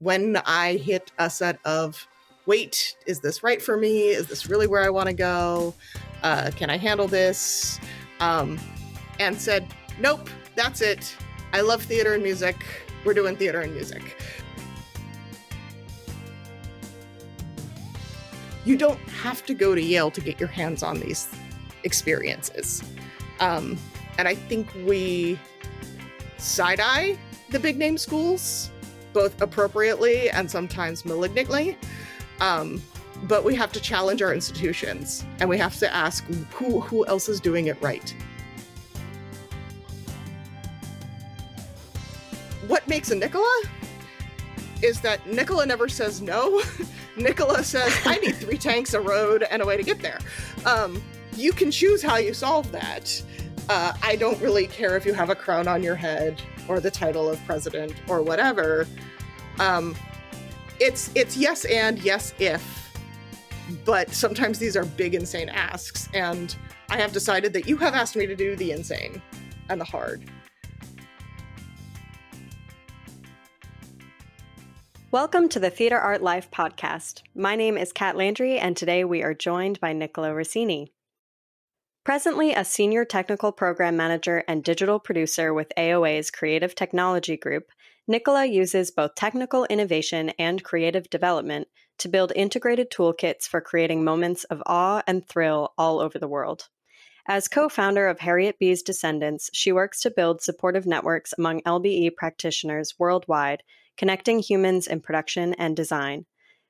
when I hit a set of, wait, is this right for me? Is this really where I want to go? Uh, can I handle this? Um, and said, nope, that's it. I love theater and music. We're doing theater and music. You don't have to go to Yale to get your hands on these experiences. Um, and I think we side eye the big name schools, both appropriately and sometimes malignantly. Um, but we have to challenge our institutions and we have to ask who, who else is doing it right. What makes a Nicola is that Nicola never says no. Nicola says, I need three tanks, a road, and a way to get there. Um, you can choose how you solve that. Uh, I don't really care if you have a crown on your head or the title of president or whatever. Um, it's it's yes and yes if, but sometimes these are big insane asks, and I have decided that you have asked me to do the insane and the hard. Welcome to the Theater Art Life podcast. My name is Kat Landry, and today we are joined by Nicola Rossini. Presently a senior technical program manager and digital producer with AOA's Creative Technology Group, Nicola uses both technical innovation and creative development to build integrated toolkits for creating moments of awe and thrill all over the world. As co founder of Harriet B's Descendants, she works to build supportive networks among LBE practitioners worldwide, connecting humans in production and design.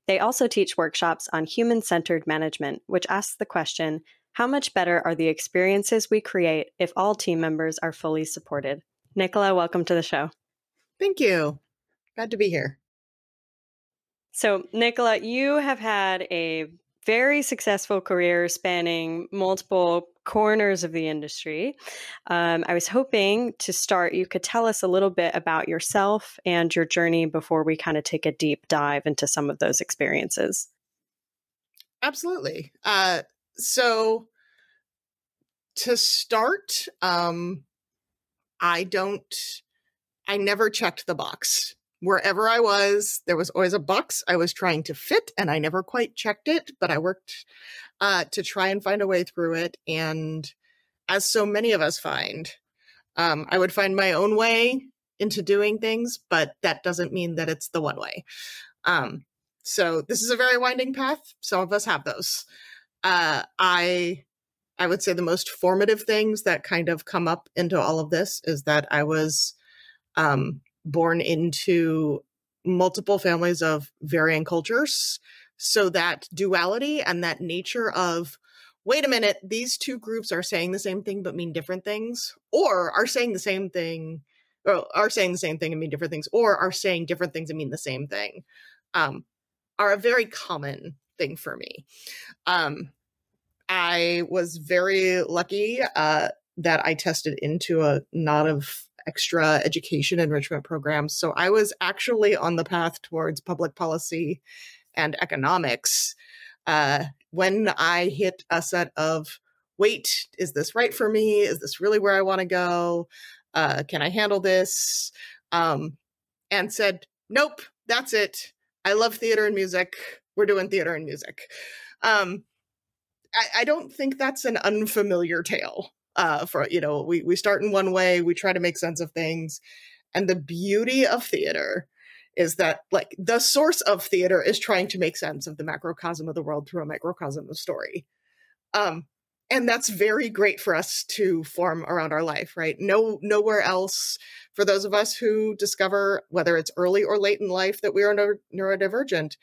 They also teach workshops on human centered management, which asks the question how much better are the experiences we create if all team members are fully supported? Nicola, welcome to the show. Thank you. Glad to be here. So, Nicola, you have had a very successful career spanning multiple corners of the industry. Um, I was hoping to start, you could tell us a little bit about yourself and your journey before we kind of take a deep dive into some of those experiences. Absolutely. Uh, so to start, um, I don't, I never checked the box. Wherever I was, there was always a box I was trying to fit, and I never quite checked it, but I worked uh, to try and find a way through it. And as so many of us find, um, I would find my own way into doing things, but that doesn't mean that it's the one way. Um, so this is a very winding path. Some of us have those uh, I I would say the most formative things that kind of come up into all of this is that I was um, born into multiple families of varying cultures. So that duality and that nature of, wait a minute, these two groups are saying the same thing but mean different things, or are saying the same thing, or are saying the same thing and mean different things, or are saying different things and mean the same thing, um, are a very common thing for me. Um, I was very lucky uh, that I tested into a lot of extra education enrichment programs. So I was actually on the path towards public policy and economics uh, when I hit a set of wait, is this right for me? Is this really where I want to go? Uh, can I handle this? Um, and said, nope, that's it. I love theater and music. We're doing theater and music. Um, I, I don't think that's an unfamiliar tale. Uh, for you know, we we start in one way, we try to make sense of things, and the beauty of theater is that like the source of theater is trying to make sense of the macrocosm of the world through a microcosm of story. Um, and that's very great for us to form around our life right no nowhere else for those of us who discover whether it's early or late in life that we are neuro- neurodivergent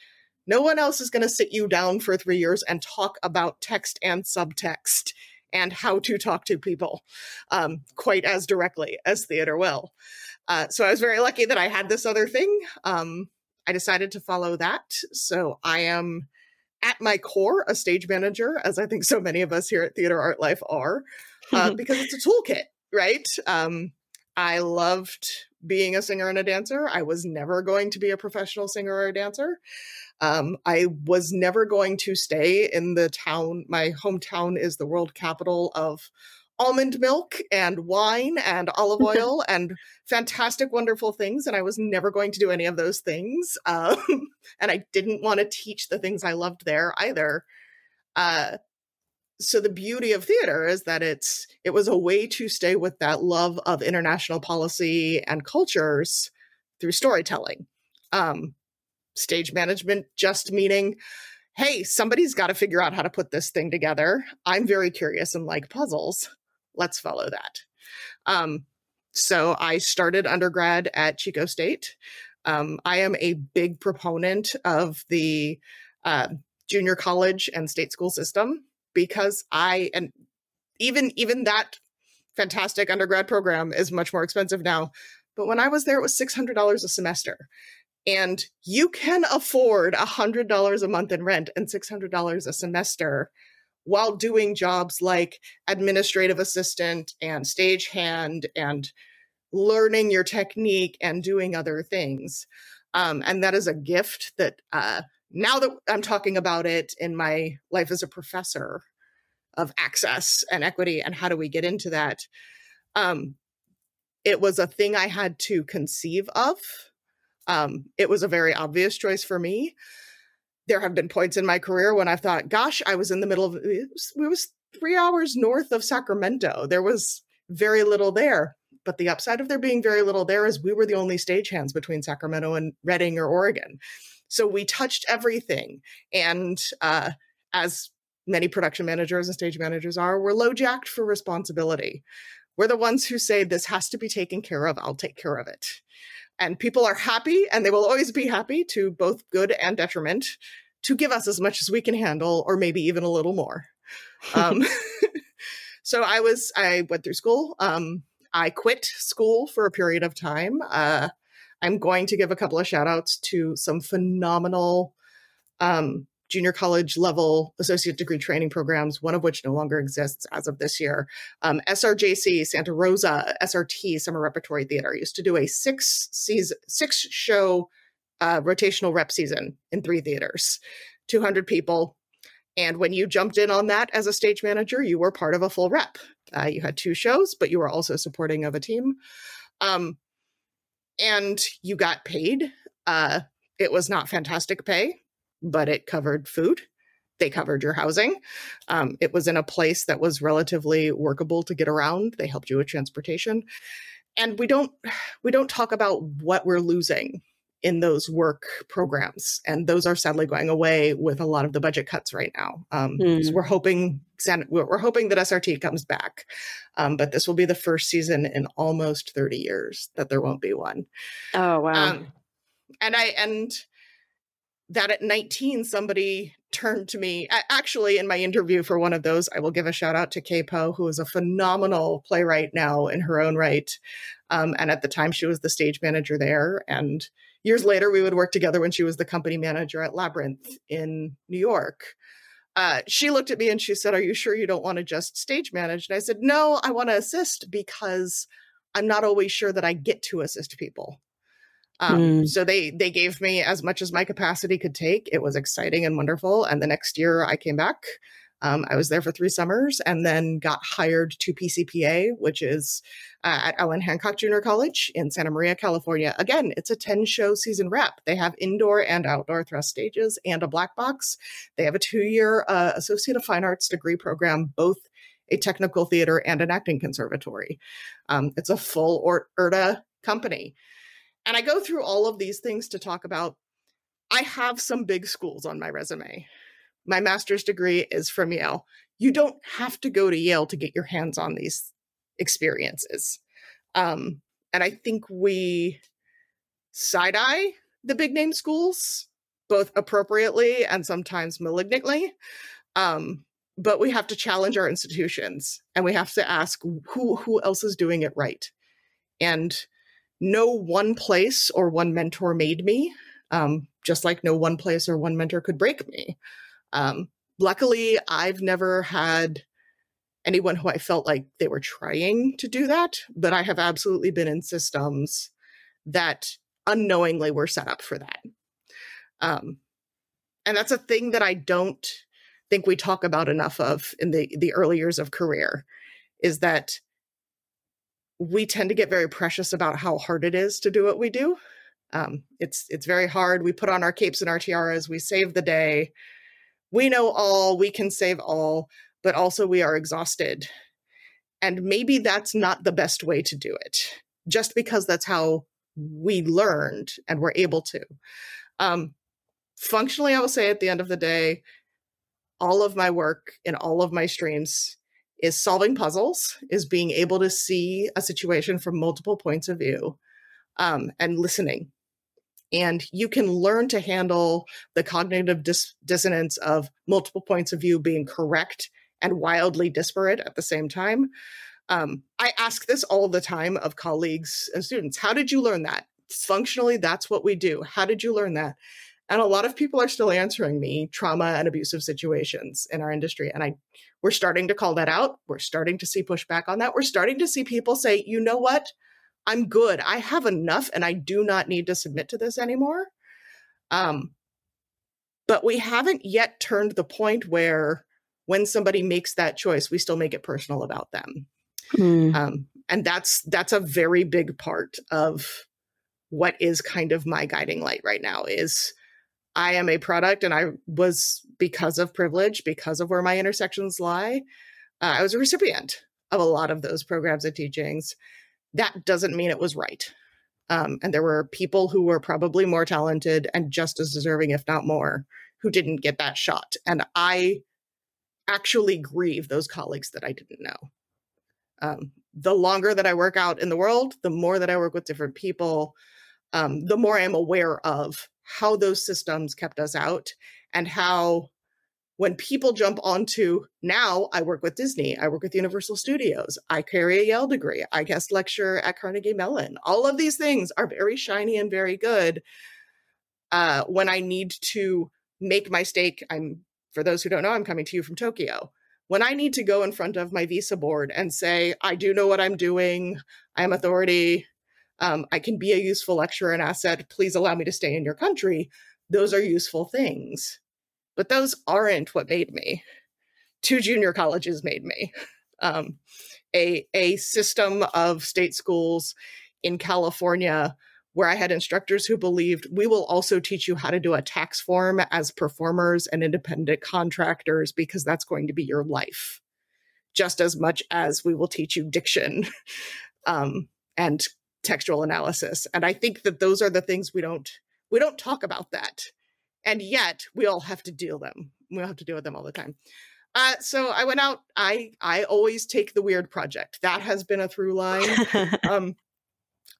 no one else is going to sit you down for three years and talk about text and subtext and how to talk to people um, quite as directly as theater will. Uh, so I was very lucky that I had this other thing. Um, I decided to follow that. So I am at my core a stage manager, as I think so many of us here at Theater Art Life are, uh, because it's a toolkit, right? Um, I loved being a singer and a dancer. I was never going to be a professional singer or a dancer. Um, I was never going to stay in the town. My hometown is the world capital of almond milk and wine and olive oil and fantastic, wonderful things. And I was never going to do any of those things. Um, and I didn't want to teach the things I loved there either. Uh, so the beauty of theater is that it's it was a way to stay with that love of international policy and cultures through storytelling. Um, stage management just meaning hey, somebody's got to figure out how to put this thing together. I'm very curious and like puzzles. Let's follow that. Um, so I started undergrad at Chico State. Um, I am a big proponent of the uh, junior college and state school system because I and even even that fantastic undergrad program is much more expensive now. But when I was there, it was six hundred dollars a semester, and you can afford hundred dollars a month in rent and six hundred dollars a semester while doing jobs like administrative assistant and stagehand and learning your technique and doing other things. Um, and that is a gift that uh, now that I'm talking about it in my life as a professor of access and equity and how do we get into that, um, it was a thing I had to conceive of. Um, it was a very obvious choice for me there have been points in my career when I thought, gosh, I was in the middle of it was, it was three hours north of Sacramento. There was very little there. But the upside of there being very little there is we were the only stagehands between Sacramento and Redding or Oregon. So we touched everything. And uh, as many production managers and stage managers are, we're low jacked for responsibility. We're the ones who say, this has to be taken care of. I'll take care of it and people are happy and they will always be happy to both good and detriment to give us as much as we can handle or maybe even a little more um, so i was i went through school um, i quit school for a period of time uh, i'm going to give a couple of shout outs to some phenomenal um, junior college level associate degree training programs, one of which no longer exists as of this year. Um, SRJC, Santa Rosa, SRT, Summer Repertory Theater used to do a six season, six show uh, rotational rep season in three theaters, 200 people. And when you jumped in on that as a stage manager, you were part of a full rep. Uh, you had two shows, but you were also supporting of a team. Um, and you got paid. Uh, it was not fantastic pay but it covered food. They covered your housing. Um, it was in a place that was relatively workable to get around. They helped you with transportation, and we don't we don't talk about what we're losing in those work programs, and those are sadly going away with a lot of the budget cuts right now. Um, mm. so we're hoping we're hoping that SRT comes back, um, but this will be the first season in almost 30 years that there won't be one. Oh wow! Um, and I and that at 19 somebody turned to me actually in my interview for one of those i will give a shout out to kay poe who is a phenomenal playwright now in her own right um, and at the time she was the stage manager there and years later we would work together when she was the company manager at labyrinth in new york uh, she looked at me and she said are you sure you don't want to just stage manage and i said no i want to assist because i'm not always sure that i get to assist people um, mm. So they they gave me as much as my capacity could take. It was exciting and wonderful. And the next year I came back. Um, I was there for three summers and then got hired to PCPA, which is uh, at Allan Hancock Junior College in Santa Maria, California. Again, it's a 10 show season rep. They have indoor and outdoor thrust stages and a black box. They have a two year uh, Associate of Fine Arts degree program, both a technical theater and an acting conservatory. Um, it's a full or IRTA company. And I go through all of these things to talk about I have some big schools on my resume. My master's degree is from Yale. You don't have to go to Yale to get your hands on these experiences. Um, and I think we side eye the big name schools, both appropriately and sometimes malignantly. Um, but we have to challenge our institutions and we have to ask who who else is doing it right. And no one place or one mentor made me, um, just like no one place or one mentor could break me. Um, luckily, I've never had anyone who I felt like they were trying to do that, but I have absolutely been in systems that unknowingly were set up for that. Um, and that's a thing that I don't think we talk about enough of in the the early years of career is that we tend to get very precious about how hard it is to do what we do. Um, it's it's very hard. We put on our capes and our tiaras. We save the day. We know all. We can save all, but also we are exhausted. And maybe that's not the best way to do it, just because that's how we learned and were able to. Um, functionally, I will say at the end of the day, all of my work in all of my streams is solving puzzles, is being able to see a situation from multiple points of view, um, and listening. And you can learn to handle the cognitive dis- dissonance of multiple points of view being correct and wildly disparate at the same time. Um, I ask this all the time of colleagues and students How did you learn that? Functionally, that's what we do. How did you learn that? And a lot of people are still answering me trauma and abusive situations in our industry. And I we're starting to call that out. We're starting to see pushback on that. We're starting to see people say, you know what? I'm good. I have enough and I do not need to submit to this anymore. Um, but we haven't yet turned the point where when somebody makes that choice, we still make it personal about them. Mm. Um, and that's that's a very big part of what is kind of my guiding light right now is I am a product and I was because of privilege, because of where my intersections lie, uh, I was a recipient of a lot of those programs and teachings. That doesn't mean it was right. Um, and there were people who were probably more talented and just as deserving, if not more, who didn't get that shot. And I actually grieve those colleagues that I didn't know. Um, the longer that I work out in the world, the more that I work with different people, um, the more I'm aware of how those systems kept us out and how when people jump onto now I work with Disney, I work with Universal Studios, I carry a Yale degree, I guest lecture at Carnegie Mellon. All of these things are very shiny and very good. Uh, when I need to make my stake, I'm for those who don't know, I'm coming to you from Tokyo. When I need to go in front of my visa board and say, I do know what I'm doing, I am authority, um, I can be a useful lecturer and asset. Please allow me to stay in your country. Those are useful things. But those aren't what made me. Two junior colleges made me. Um, a, a system of state schools in California where I had instructors who believed we will also teach you how to do a tax form as performers and independent contractors because that's going to be your life just as much as we will teach you diction um, and textual analysis and i think that those are the things we don't we don't talk about that and yet we all have to deal them we all have to deal with them all the time. Uh, so i went out i i always take the weird project. That has been a through line. Um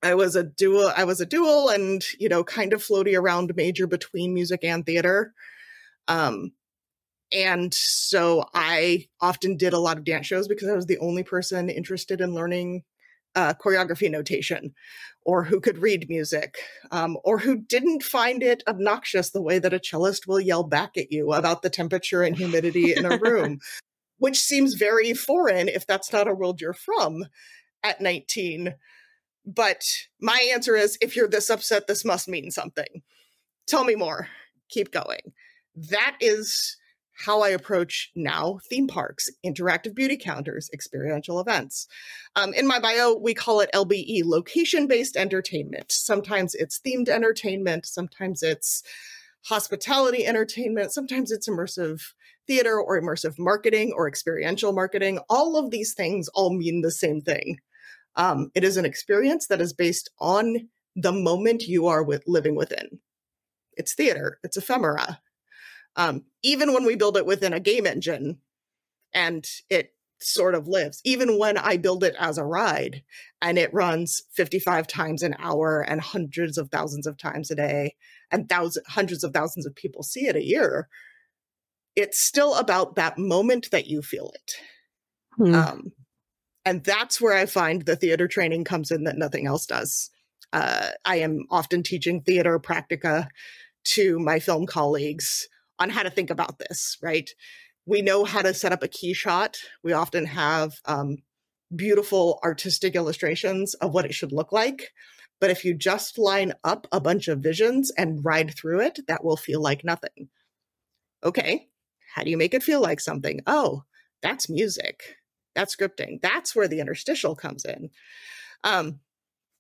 i was a dual i was a dual and you know kind of floaty around major between music and theater. Um and so i often did a lot of dance shows because i was the only person interested in learning uh, choreography notation or who could read music um, or who didn't find it obnoxious the way that a cellist will yell back at you about the temperature and humidity in a room, which seems very foreign if that's not a world you're from at 19. But my answer is if you're this upset, this must mean something. Tell me more. Keep going. That is how I approach now theme parks, interactive beauty counters, experiential events. Um, in my bio, we call it LBE, location based entertainment. Sometimes it's themed entertainment, sometimes it's hospitality entertainment, sometimes it's immersive theater or immersive marketing or experiential marketing. All of these things all mean the same thing. Um, it is an experience that is based on the moment you are with living within. It's theater, it's ephemera, um, even when we build it within a game engine and it sort of lives, even when I build it as a ride and it runs 55 times an hour and hundreds of thousands of times a day and thousands, hundreds of thousands of people see it a year, it's still about that moment that you feel it. Hmm. Um, and that's where I find the theater training comes in that nothing else does. Uh, I am often teaching theater practica to my film colleagues on how to think about this, right? We know how to set up a key shot. We often have um, beautiful artistic illustrations of what it should look like. But if you just line up a bunch of visions and ride through it, that will feel like nothing. Okay, how do you make it feel like something? Oh, that's music. That's scripting. That's where the interstitial comes in. Um,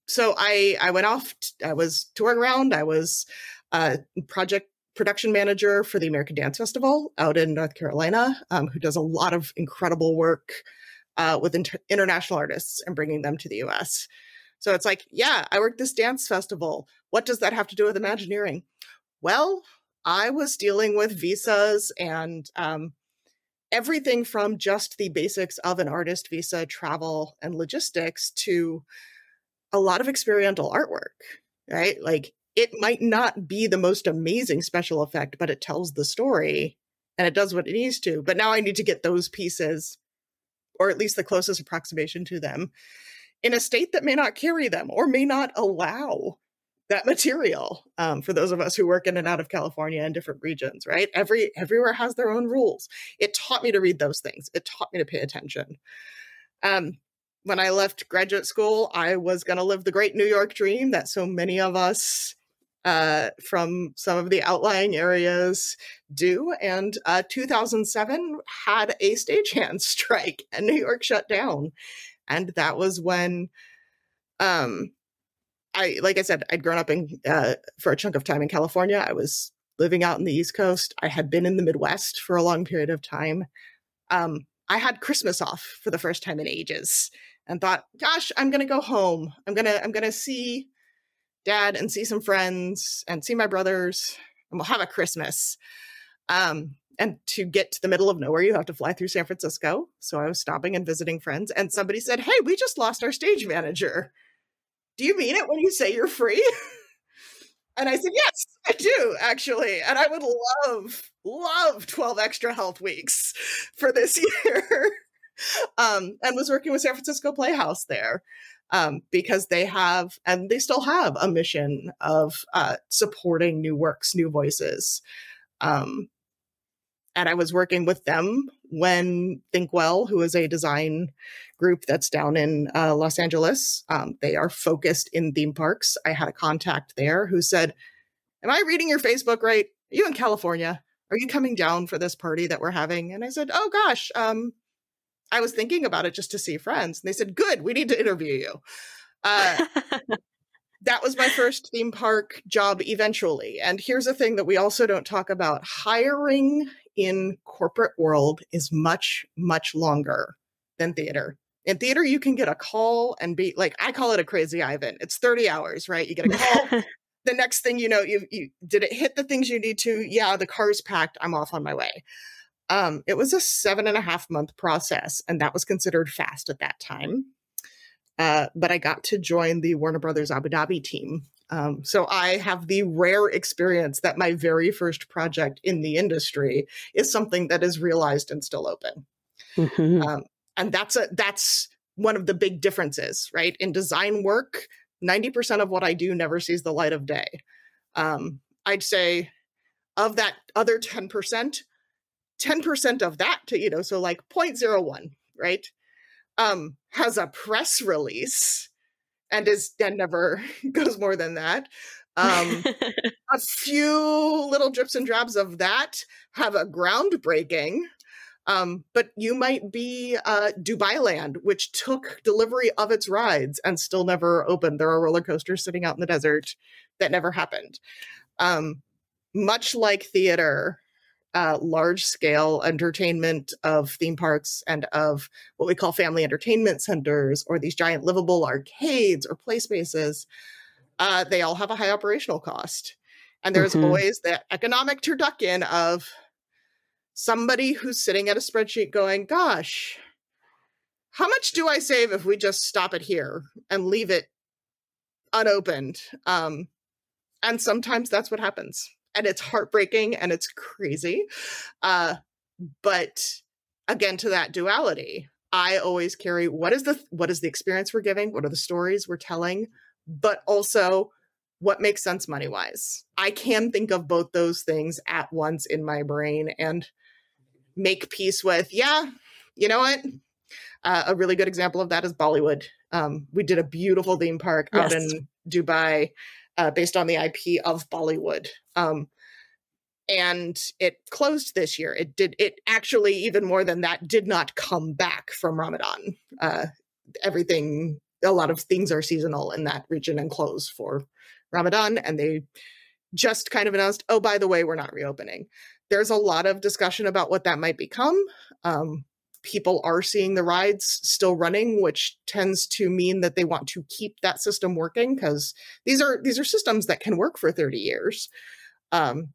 so I I went off. T- I was touring around. I was a project production manager for the American Dance Festival out in North Carolina, um, who does a lot of incredible work uh, with inter- international artists and bringing them to the U.S. So it's like, yeah, I worked this dance festival. What does that have to do with Imagineering? Well, I was dealing with visas and um, everything from just the basics of an artist visa, travel, and logistics to a lot of experiential artwork, right? Like it might not be the most amazing special effect, but it tells the story and it does what it needs to. But now I need to get those pieces, or at least the closest approximation to them, in a state that may not carry them or may not allow that material um, for those of us who work in and out of california and different regions right? Every everywhere has their own rules. It taught me to read those things. It taught me to pay attention. Um, when i left graduate school i was going to live the great new york dream that so many of us uh, from some of the outlying areas do and uh, 2007 had a stagehand strike and new york shut down and that was when um I like I said, I'd grown up in uh, for a chunk of time in California. I was living out in the East Coast. I had been in the Midwest for a long period of time. Um, I had Christmas off for the first time in ages, and thought, "Gosh, I'm gonna go home. I'm gonna I'm gonna see Dad and see some friends and see my brothers, and we'll have a Christmas." Um, and to get to the middle of nowhere, you have to fly through San Francisco. So I was stopping and visiting friends, and somebody said, "Hey, we just lost our stage manager." do you mean it when you say you're free? and I said, yes, I do actually. And I would love, love 12 extra health weeks for this year. um, and was working with San Francisco Playhouse there. Um, because they have, and they still have, a mission of uh, supporting new works, new voices. Um, and I was working with them when ThinkWell, who is a design group that's down in uh, Los Angeles, um, they are focused in theme parks. I had a contact there who said, "Am I reading your Facebook right? Are you in California? Are you coming down for this party that we're having?" And I said, "Oh gosh, um, I was thinking about it just to see friends." And they said, "Good, we need to interview you." Uh, that was my first theme park job eventually. And here's a thing that we also don't talk about hiring in corporate world is much much longer than theater in theater you can get a call and be like i call it a crazy ivan it's 30 hours right you get a call the next thing you know you, you did it hit the things you need to yeah the car's packed i'm off on my way um, it was a seven and a half month process and that was considered fast at that time uh, but i got to join the warner brothers abu dhabi team um, so I have the rare experience that my very first project in the industry is something that is realized and still open. Mm-hmm. Um, and that's a that's one of the big differences, right? In design work, 90% of what I do never sees the light of day. Um, I'd say of that other 10%, 10% of that to, you know, so like 0.01, right? Um, has a press release and is and never goes more than that. Um, a few little drips and drabs of that have a groundbreaking. Um, but you might be uh, Dubai Land, which took delivery of its rides and still never opened. There are roller coasters sitting out in the desert that never happened. Um, much like theater, uh, large scale entertainment of theme parks and of what we call family entertainment centers or these giant livable arcades or play spaces, uh, they all have a high operational cost. And there's mm-hmm. always the economic turducken of somebody who's sitting at a spreadsheet going, gosh, how much do I save if we just stop it here and leave it unopened? Um, and sometimes that's what happens and it's heartbreaking and it's crazy. Uh, but again, to that duality, I always carry what is the what is the experience we're giving, what are the stories we're telling, but also what makes sense money wise. I can think of both those things at once in my brain and make peace with, yeah, you know what? Uh, a really good example of that is Bollywood. Um, we did a beautiful theme park yes. out in Dubai uh, based on the IP of Bollywood. Um, and it closed this year. It did it actually even more than that did not come back from Ramadan. Uh, everything, a lot of things are seasonal in that region and close for Ramadan, and they just kind of announced, oh, by the way, we're not reopening. There's a lot of discussion about what that might become. Um, people are seeing the rides still running, which tends to mean that they want to keep that system working because these are these are systems that can work for 30 years. Um,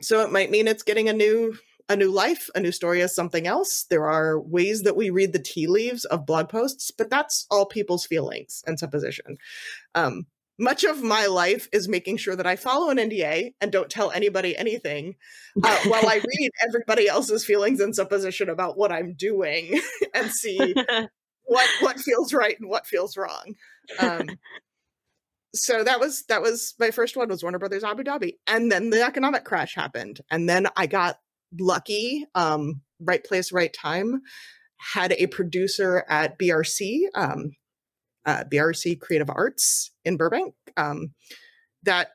so it might mean it's getting a new a new life, a new story as something else. There are ways that we read the tea leaves of blog posts, but that's all people's feelings and supposition. Um, much of my life is making sure that I follow an NDA and don't tell anybody anything uh, while I read everybody else's feelings and supposition about what I'm doing and see what what feels right and what feels wrong. Um, so that was that was my first one was Warner Brothers Abu Dhabi, and then the economic crash happened, and then I got lucky. Um, right place, right time. Had a producer at BRC, um, uh, BRC Creative Arts in Burbank. Um, that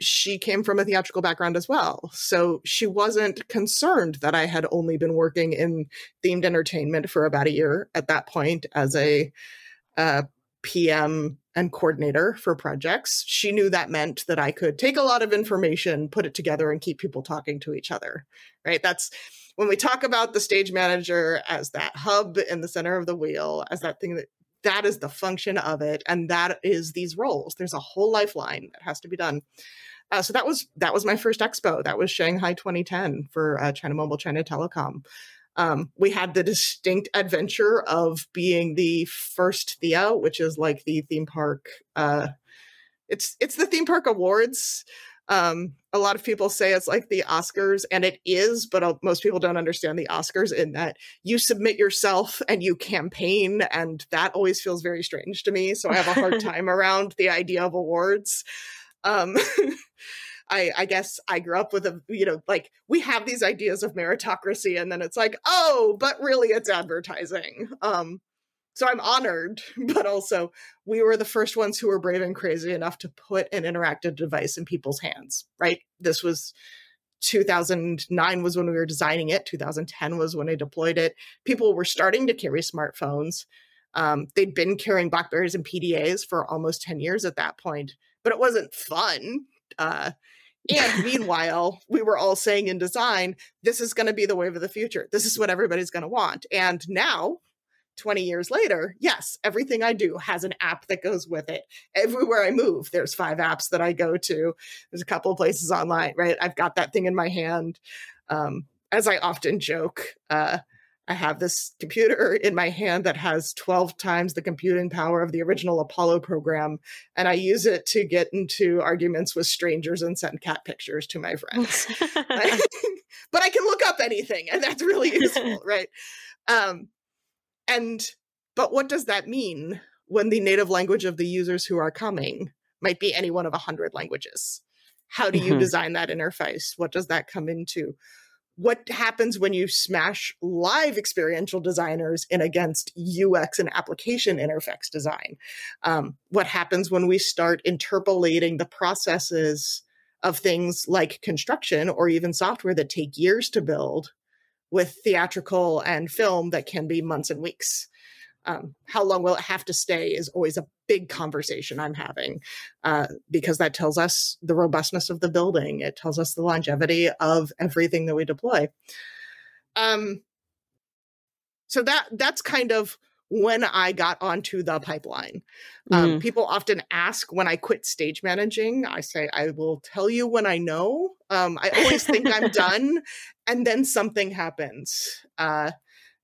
she came from a theatrical background as well. So she wasn't concerned that I had only been working in themed entertainment for about a year at that point as a uh, PM and coordinator for projects. She knew that meant that I could take a lot of information, put it together, and keep people talking to each other. Right? That's when we talk about the stage manager as that hub in the center of the wheel, as that thing that that is the function of it and that is these roles. There's a whole lifeline that has to be done. Uh, so that was that was my first expo. That was shanghai 2010 for uh, china mobile china telecom. Um, we had the distinct adventure of being the first Thea which is like the theme park uh, it's it's the theme park awards um, a lot of people say it's like the Oscars, and it is, but uh, most people don't understand the Oscars in that you submit yourself and you campaign, and that always feels very strange to me. So I have a hard time around the idea of awards. Um, I, I guess I grew up with a, you know, like we have these ideas of meritocracy, and then it's like, oh, but really it's advertising. Um, so I'm honored, but also we were the first ones who were brave and crazy enough to put an interactive device in people's hands, right? This was 2009 was when we were designing it. 2010 was when I deployed it. People were starting to carry smartphones. Um, they'd been carrying Blackberries and PDAs for almost 10 years at that point, but it wasn't fun. Uh, and meanwhile, we were all saying in design, this is going to be the wave of the future. This is what everybody's going to want. And now 20 years later, yes, everything I do has an app that goes with it. Everywhere I move, there's five apps that I go to. There's a couple of places online, right? I've got that thing in my hand. Um, as I often joke, uh, I have this computer in my hand that has 12 times the computing power of the original Apollo program. And I use it to get into arguments with strangers and send cat pictures to my friends. but I can look up anything, and that's really useful, right? Um, and but what does that mean when the native language of the users who are coming might be any one of a hundred languages? How do you mm-hmm. design that interface? What does that come into? What happens when you smash live experiential designers in against UX and application interface design? Um, what happens when we start interpolating the processes of things like construction or even software that take years to build with theatrical and film that can be months and weeks. Um, how long will it have to stay is always a big conversation I'm having uh, because that tells us the robustness of the building. It tells us the longevity of everything that we deploy. Um, so that that's kind of when I got onto the pipeline. Um, mm. People often ask when I quit stage managing. I say, I will tell you when I know. Um, I always think I'm done, and then something happens. Uh,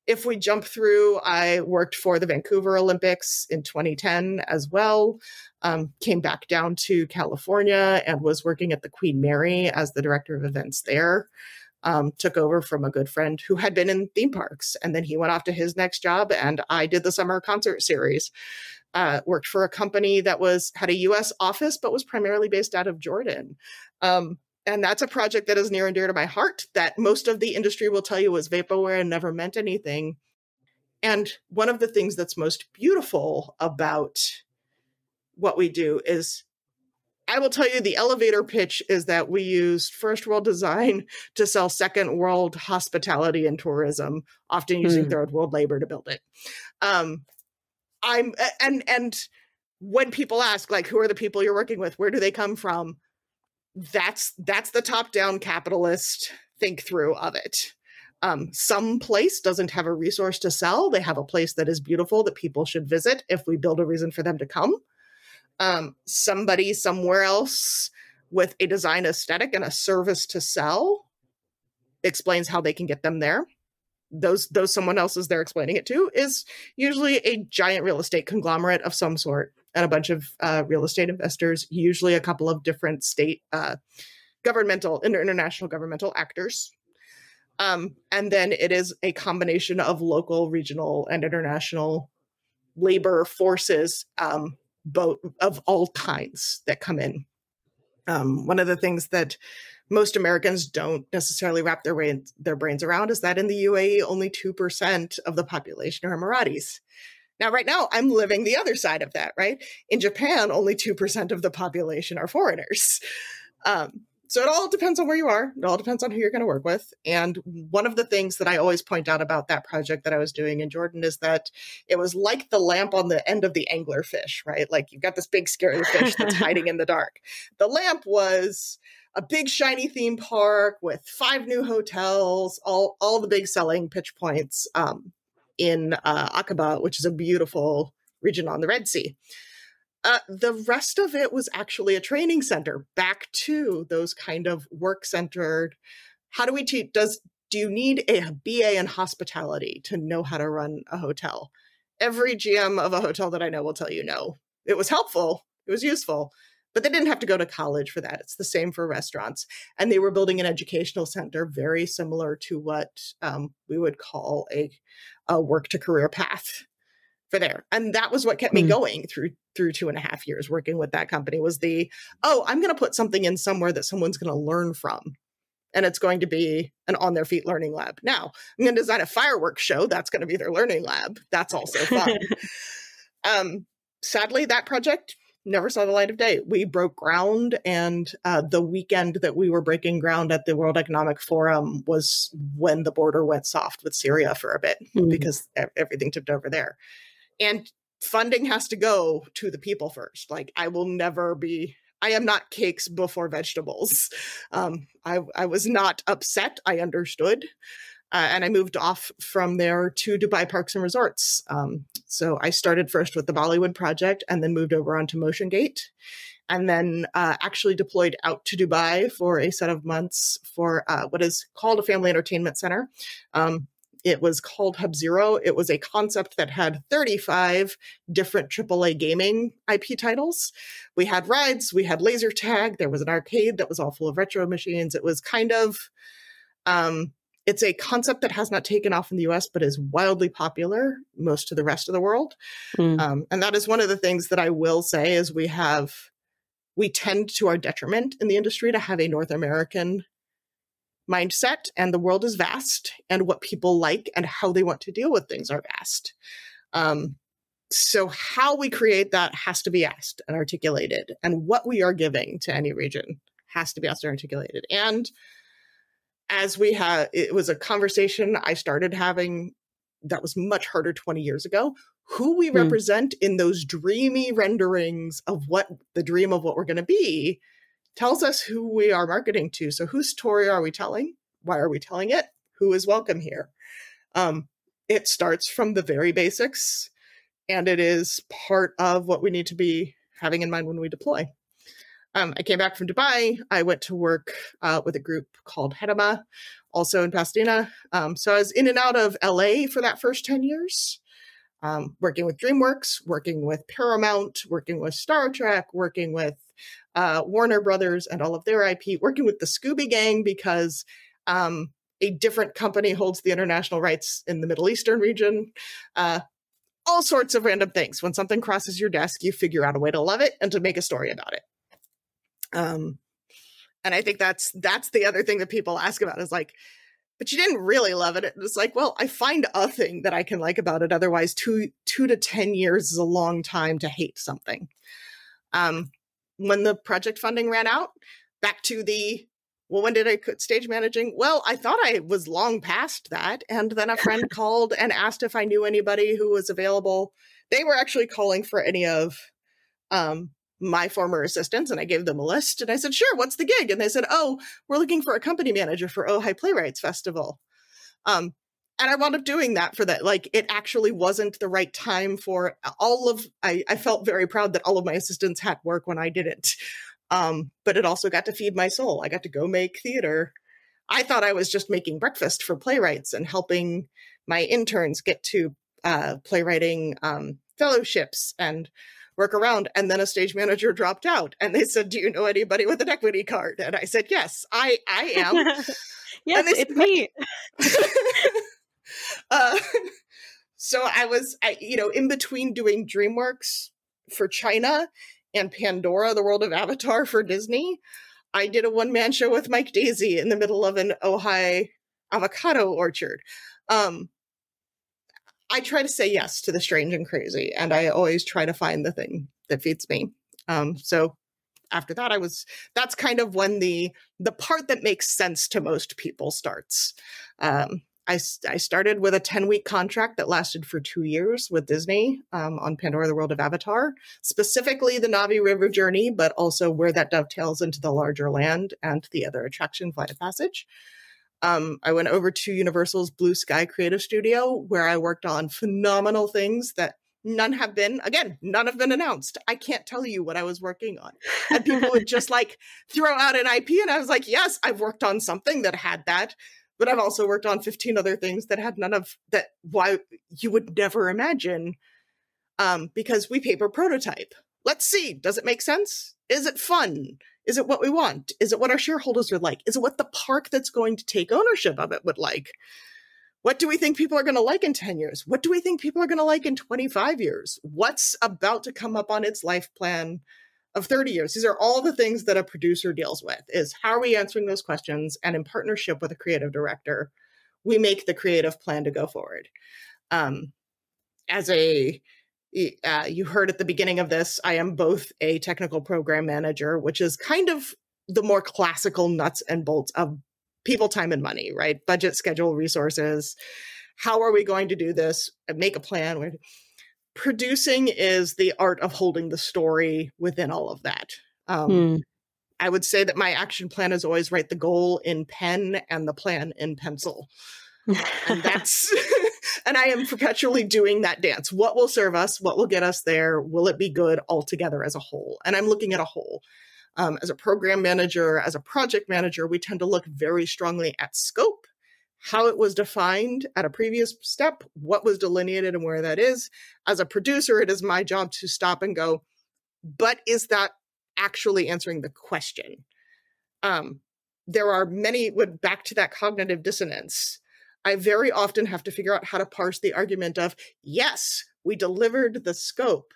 if we jump through, I worked for the Vancouver Olympics in 2010 as well. Um, came back down to California and was working at the Queen Mary as the director of events there um, took over from a good friend who had been in theme parks. And then he went off to his next job, and I did the summer concert series. Uh, worked for a company that was had a U.S. office, but was primarily based out of Jordan. Um, and that's a project that is near and dear to my heart. That most of the industry will tell you was vaporware and never meant anything. And one of the things that's most beautiful about what we do is I will tell you the elevator pitch is that we used first world design to sell second world hospitality and tourism, often using mm. third world labor to build it. Um, I'm and and when people ask like who are the people you're working with, where do they come from? That's that's the top down capitalist think through of it. Um, some place doesn't have a resource to sell. They have a place that is beautiful that people should visit if we build a reason for them to come. Um, somebody somewhere else with a design aesthetic and a service to sell explains how they can get them there. Those those someone else is there explaining it to is usually a giant real estate conglomerate of some sort and a bunch of uh, real estate investors, usually a couple of different state uh, governmental and international governmental actors um, and then it is a combination of local, regional, and international labor forces, um, both of all kinds that come in. Um, one of the things that most Americans don't necessarily wrap their brains, their brains around is that in the UAE, only 2% of the population are Emiratis. Now, right now, I'm living the other side of that, right? In Japan, only 2% of the population are foreigners. Um, so it all depends on where you are. It all depends on who you're going to work with. And one of the things that I always point out about that project that I was doing in Jordan is that it was like the lamp on the end of the angler fish, right? Like you've got this big scary fish that's hiding in the dark. The lamp was a big shiny theme park with five new hotels, all all the big selling pitch points um, in uh, Aqaba, which is a beautiful region on the Red Sea. Uh, the rest of it was actually a training center back to those kind of work centered. How do we teach? Does do you need a BA in hospitality to know how to run a hotel? Every GM of a hotel that I know will tell you no. It was helpful, it was useful, but they didn't have to go to college for that. It's the same for restaurants. And they were building an educational center very similar to what um, we would call a, a work to career path for there and that was what kept me mm. going through through two and a half years working with that company was the oh i'm going to put something in somewhere that someone's going to learn from and it's going to be an on their feet learning lab now i'm going to design a fireworks show that's going to be their learning lab that's also fun um sadly that project never saw the light of day we broke ground and uh, the weekend that we were breaking ground at the world economic forum was when the border went soft with syria for a bit mm. because everything tipped over there and funding has to go to the people first. Like i will never be i am not cakes before vegetables. Um, I, I was not upset i understood uh, and i moved off from there to dubai parks and resorts. Um, so i started first with the bollywood project and then moved over onto MotionGate and then uh, actually deployed out to Dubai for a set of months for uh, what is called a family entertainment center. Um, it was called Hub Zero. It was a concept that had 35 different AAA gaming IP titles. We had rides, we had laser tag, there was an arcade that was all full of retro machines. It was kind of um, it's a concept that has not taken off in the US, but is wildly popular most of the rest of the world. Mm. Um, and that is one of the things that I will say is we have, we tend to our detriment in the industry to have a North American mindset and the world is vast and what people like and how they want to deal with things are vast. Um, so how we create that has to be asked and articulated and what we are giving to any region has to be asked and articulated. And as we had, it was a conversation I started having that was much harder 20 years ago. Who we mm. represent in those dreamy renderings of what the dream of what we're going to be tells us who we are marketing to. So, whose story are we telling? Why are we telling it? Who is welcome here? Um, it starts from the very basics, and it is part of what we need to be having in mind when we deploy. Um, I came back from Dubai. I went to work uh, with a group called Hettema, also in Pasadena. Um, so I was in and out of LA for that first 10 years, um, working with DreamWorks, working with Paramount, working with Star Trek, working with uh, Warner Brothers and all of their IP, working with the Scooby Gang because um, a different company holds the international rights in the Middle Eastern region. Uh, all sorts of random things. When something crosses your desk, you figure out a way to love it and to make a story about it. Um, and I think that's that's the other thing that people ask about is like, but you didn't really love it. It was like, well, I find a thing that I can like about it. Otherwise, two two to ten years is a long time to hate something. Um, when the project funding ran out, back to the well, when did I quit stage managing? Well, I thought I was long past that. And then a friend called and asked if I knew anybody who was available. They were actually calling for any of um, my former assistants, and I gave them a list. And I said, sure, what's the gig? And they said, oh, we're looking for a company manager for Ojai Playwrights Festival. Um, and I wound up doing that for that. Like it actually wasn't the right time for all of I, I felt very proud that all of my assistants had work when I didn't. Um, but it also got to feed my soul. I got to go make theater. I thought I was just making breakfast for playwrights and helping my interns get to uh, playwriting um, fellowships and work around. And then a stage manager dropped out, and they said, "Do you know anybody with an equity card?" And I said, "Yes, I I am." yes, it's me. uh, so I was, I, you know, in between doing DreamWorks for China and Pandora, the world of Avatar for Disney, I did a one man show with Mike Daisey in the middle of an Ojai avocado orchard. Um, I try to say yes to the strange and crazy, and I always try to find the thing that feeds me. Um, so after that, I was that's kind of when the the part that makes sense to most people starts. Um, I, I started with a 10 week contract that lasted for two years with Disney um, on Pandora, the World of Avatar, specifically the Na'vi River journey, but also where that dovetails into the larger land and the other attraction, Flight of Passage. Um, I went over to Universal's Blue Sky Creative Studio, where I worked on phenomenal things that none have been again none have been announced i can't tell you what i was working on and people would just like throw out an ip and i was like yes i've worked on something that had that but I've also worked on 15 other things that had none of that why you would never imagine um, because we paper prototype. Let's see, does it make sense? Is it fun? Is it what we want? Is it what our shareholders would like? Is it what the park that's going to take ownership of it would like? What do we think people are going to like in 10 years? What do we think people are going to like in 25 years? What's about to come up on its life plan of 30 years these are all the things that a producer deals with is how are we answering those questions and in partnership with a creative director we make the creative plan to go forward um, as a uh, you heard at the beginning of this i am both a technical program manager which is kind of the more classical nuts and bolts of people time and money right budget schedule resources how are we going to do this make a plan producing is the art of holding the story within all of that. Um, hmm. I would say that my action plan is always write the goal in pen and the plan in pencil. and that's and I am perpetually doing that dance. What will serve us? What will get us there? Will it be good altogether as a whole? And I'm looking at a whole. Um, as a program manager, as a project manager, we tend to look very strongly at scope how it was defined at a previous step, what was delineated and where that is. As a producer, it is my job to stop and go, but is that actually answering the question? Um, there are many, back to that cognitive dissonance. I very often have to figure out how to parse the argument of, yes, we delivered the scope.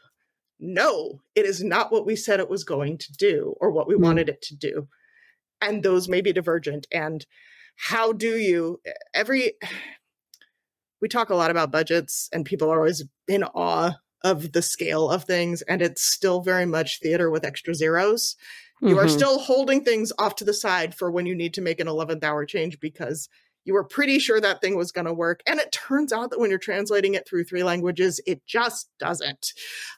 No, it is not what we said it was going to do or what we mm-hmm. wanted it to do. And those may be divergent. And how do you every we talk a lot about budgets and people are always in awe of the scale of things and it's still very much theater with extra zeros mm-hmm. you are mm-hmm. still holding things off to the side for when you need to make an 11th hour change because you were pretty sure that thing was going to work and it turns out that when you're translating it through three languages it just doesn't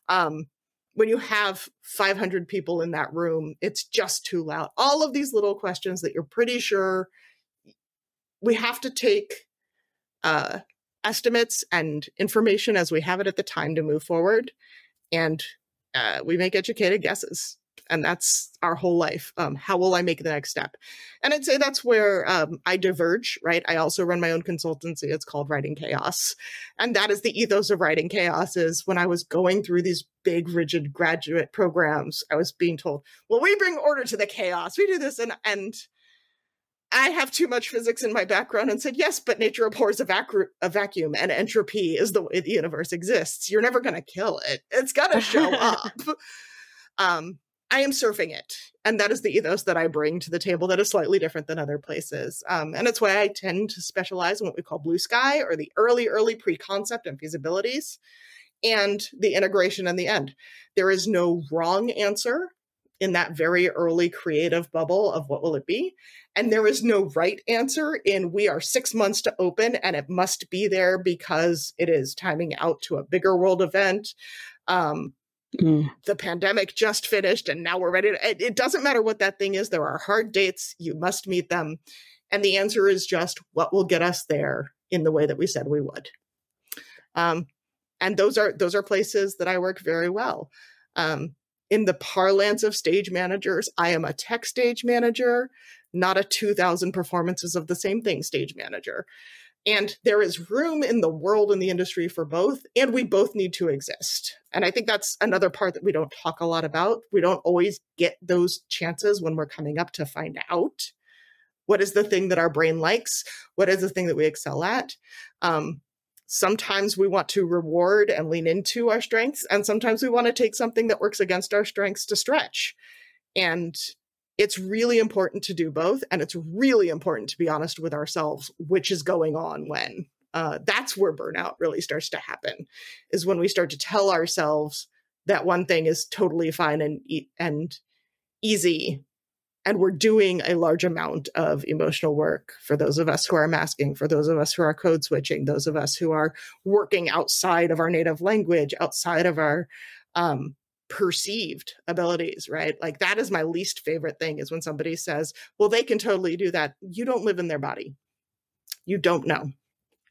um, when you have 500 people in that room it's just too loud all of these little questions that you're pretty sure we have to take uh, estimates and information as we have it at the time to move forward, and uh, we make educated guesses. And that's our whole life. Um, how will I make the next step? And I'd say that's where um, I diverge, right? I also run my own consultancy. It's called Writing Chaos. And that is the ethos of Writing Chaos is when I was going through these big, rigid graduate programs, I was being told, well, we bring order to the chaos. We do this. And, and I have too much physics in my background and said, yes, but nature abhors a, vac- a vacuum and entropy is the way the universe exists. You're never going to kill it. It's going to show up. Um, I am surfing it. And that is the ethos that I bring to the table that is slightly different than other places. Um, and it's why I tend to specialize in what we call blue sky or the early, early pre concept and feasibilities and the integration and the end. There is no wrong answer in that very early creative bubble of what will it be and there is no right answer in we are six months to open and it must be there because it is timing out to a bigger world event um, mm. the pandemic just finished and now we're ready to, it, it doesn't matter what that thing is there are hard dates you must meet them and the answer is just what will get us there in the way that we said we would um, and those are those are places that i work very well um, in the parlance of stage managers, I am a tech stage manager, not a 2000 performances of the same thing stage manager. And there is room in the world and the industry for both, and we both need to exist. And I think that's another part that we don't talk a lot about. We don't always get those chances when we're coming up to find out what is the thing that our brain likes, what is the thing that we excel at. Um, sometimes we want to reward and lean into our strengths and sometimes we want to take something that works against our strengths to stretch and it's really important to do both and it's really important to be honest with ourselves which is going on when uh, that's where burnout really starts to happen is when we start to tell ourselves that one thing is totally fine and and easy and we're doing a large amount of emotional work for those of us who are masking, for those of us who are code switching, those of us who are working outside of our native language, outside of our um, perceived abilities, right? Like that is my least favorite thing is when somebody says, well, they can totally do that. You don't live in their body. You don't know.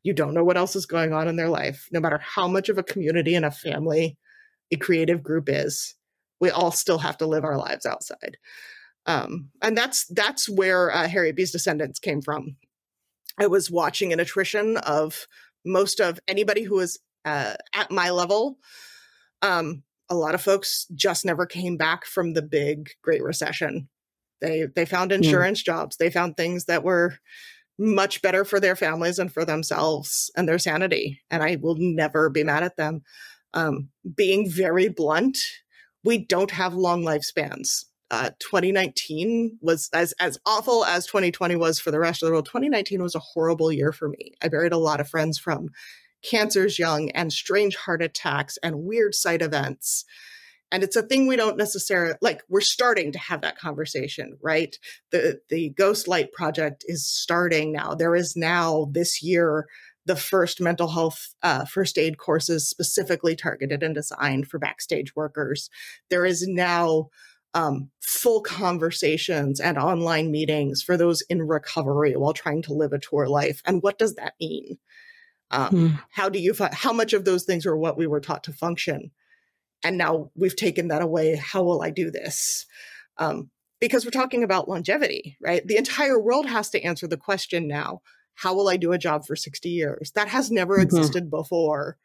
You don't know what else is going on in their life. No matter how much of a community and a family a creative group is, we all still have to live our lives outside. Um, and that's that's where uh, Harriet B's descendants came from. I was watching an attrition of most of anybody who was uh, at my level. Um, a lot of folks just never came back from the big Great Recession. They they found hmm. insurance jobs. They found things that were much better for their families and for themselves and their sanity. And I will never be mad at them. Um, being very blunt, we don't have long lifespans uh, 2019 was as as awful as 2020 was for the rest of the world. 2019 was a horrible year for me. I buried a lot of friends from cancers young and strange heart attacks and weird side events. And it's a thing we don't necessarily like. We're starting to have that conversation, right? The the Ghost Light project is starting now. There is now this year the first mental health uh, first aid courses specifically targeted and designed for backstage workers. There is now um, full conversations and online meetings for those in recovery while trying to live a tour life. And what does that mean? Um, hmm. How do you find how much of those things are what we were taught to function? And now we've taken that away. How will I do this? Um, because we're talking about longevity, right? The entire world has to answer the question now how will I do a job for 60 years? That has never mm-hmm. existed before.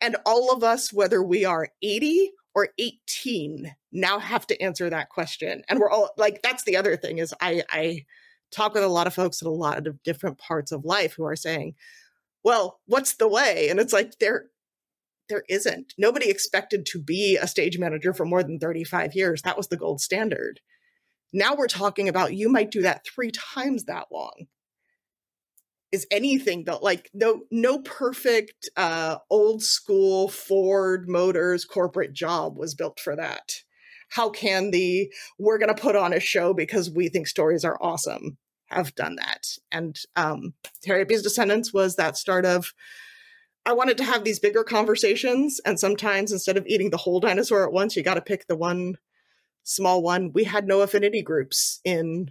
And all of us, whether we are 80 or 18 now have to answer that question and we're all like that's the other thing is i i talk with a lot of folks in a lot of different parts of life who are saying well what's the way? And it's like there there isn't. Nobody expected to be a stage manager for more than 35 years. That was the gold standard. Now we're talking about you might do that three times that long. Is anything built like no no perfect uh old school ford motors corporate job was built for that. How can the we're going to put on a show because we think stories are awesome have done that and um Harriet B's descendants was that start of i wanted to have these bigger conversations and sometimes instead of eating the whole dinosaur at once you got to pick the one small one we had no affinity groups in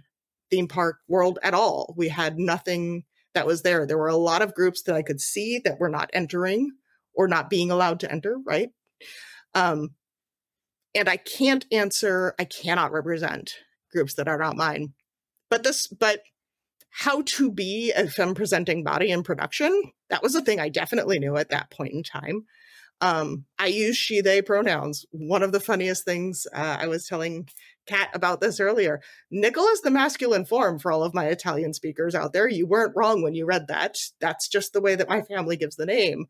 theme park world at all we had nothing that was there. There were a lot of groups that I could see that were not entering or not being allowed to enter, right? Um, and I can't answer, I cannot represent groups that are not mine. But this, but how to be a femme presenting body in production, that was a thing I definitely knew at that point in time. Um, I use she, they pronouns. One of the funniest things uh, I was telling Kat about this earlier. Nicola's the masculine form for all of my Italian speakers out there. You weren't wrong when you read that. That's just the way that my family gives the name.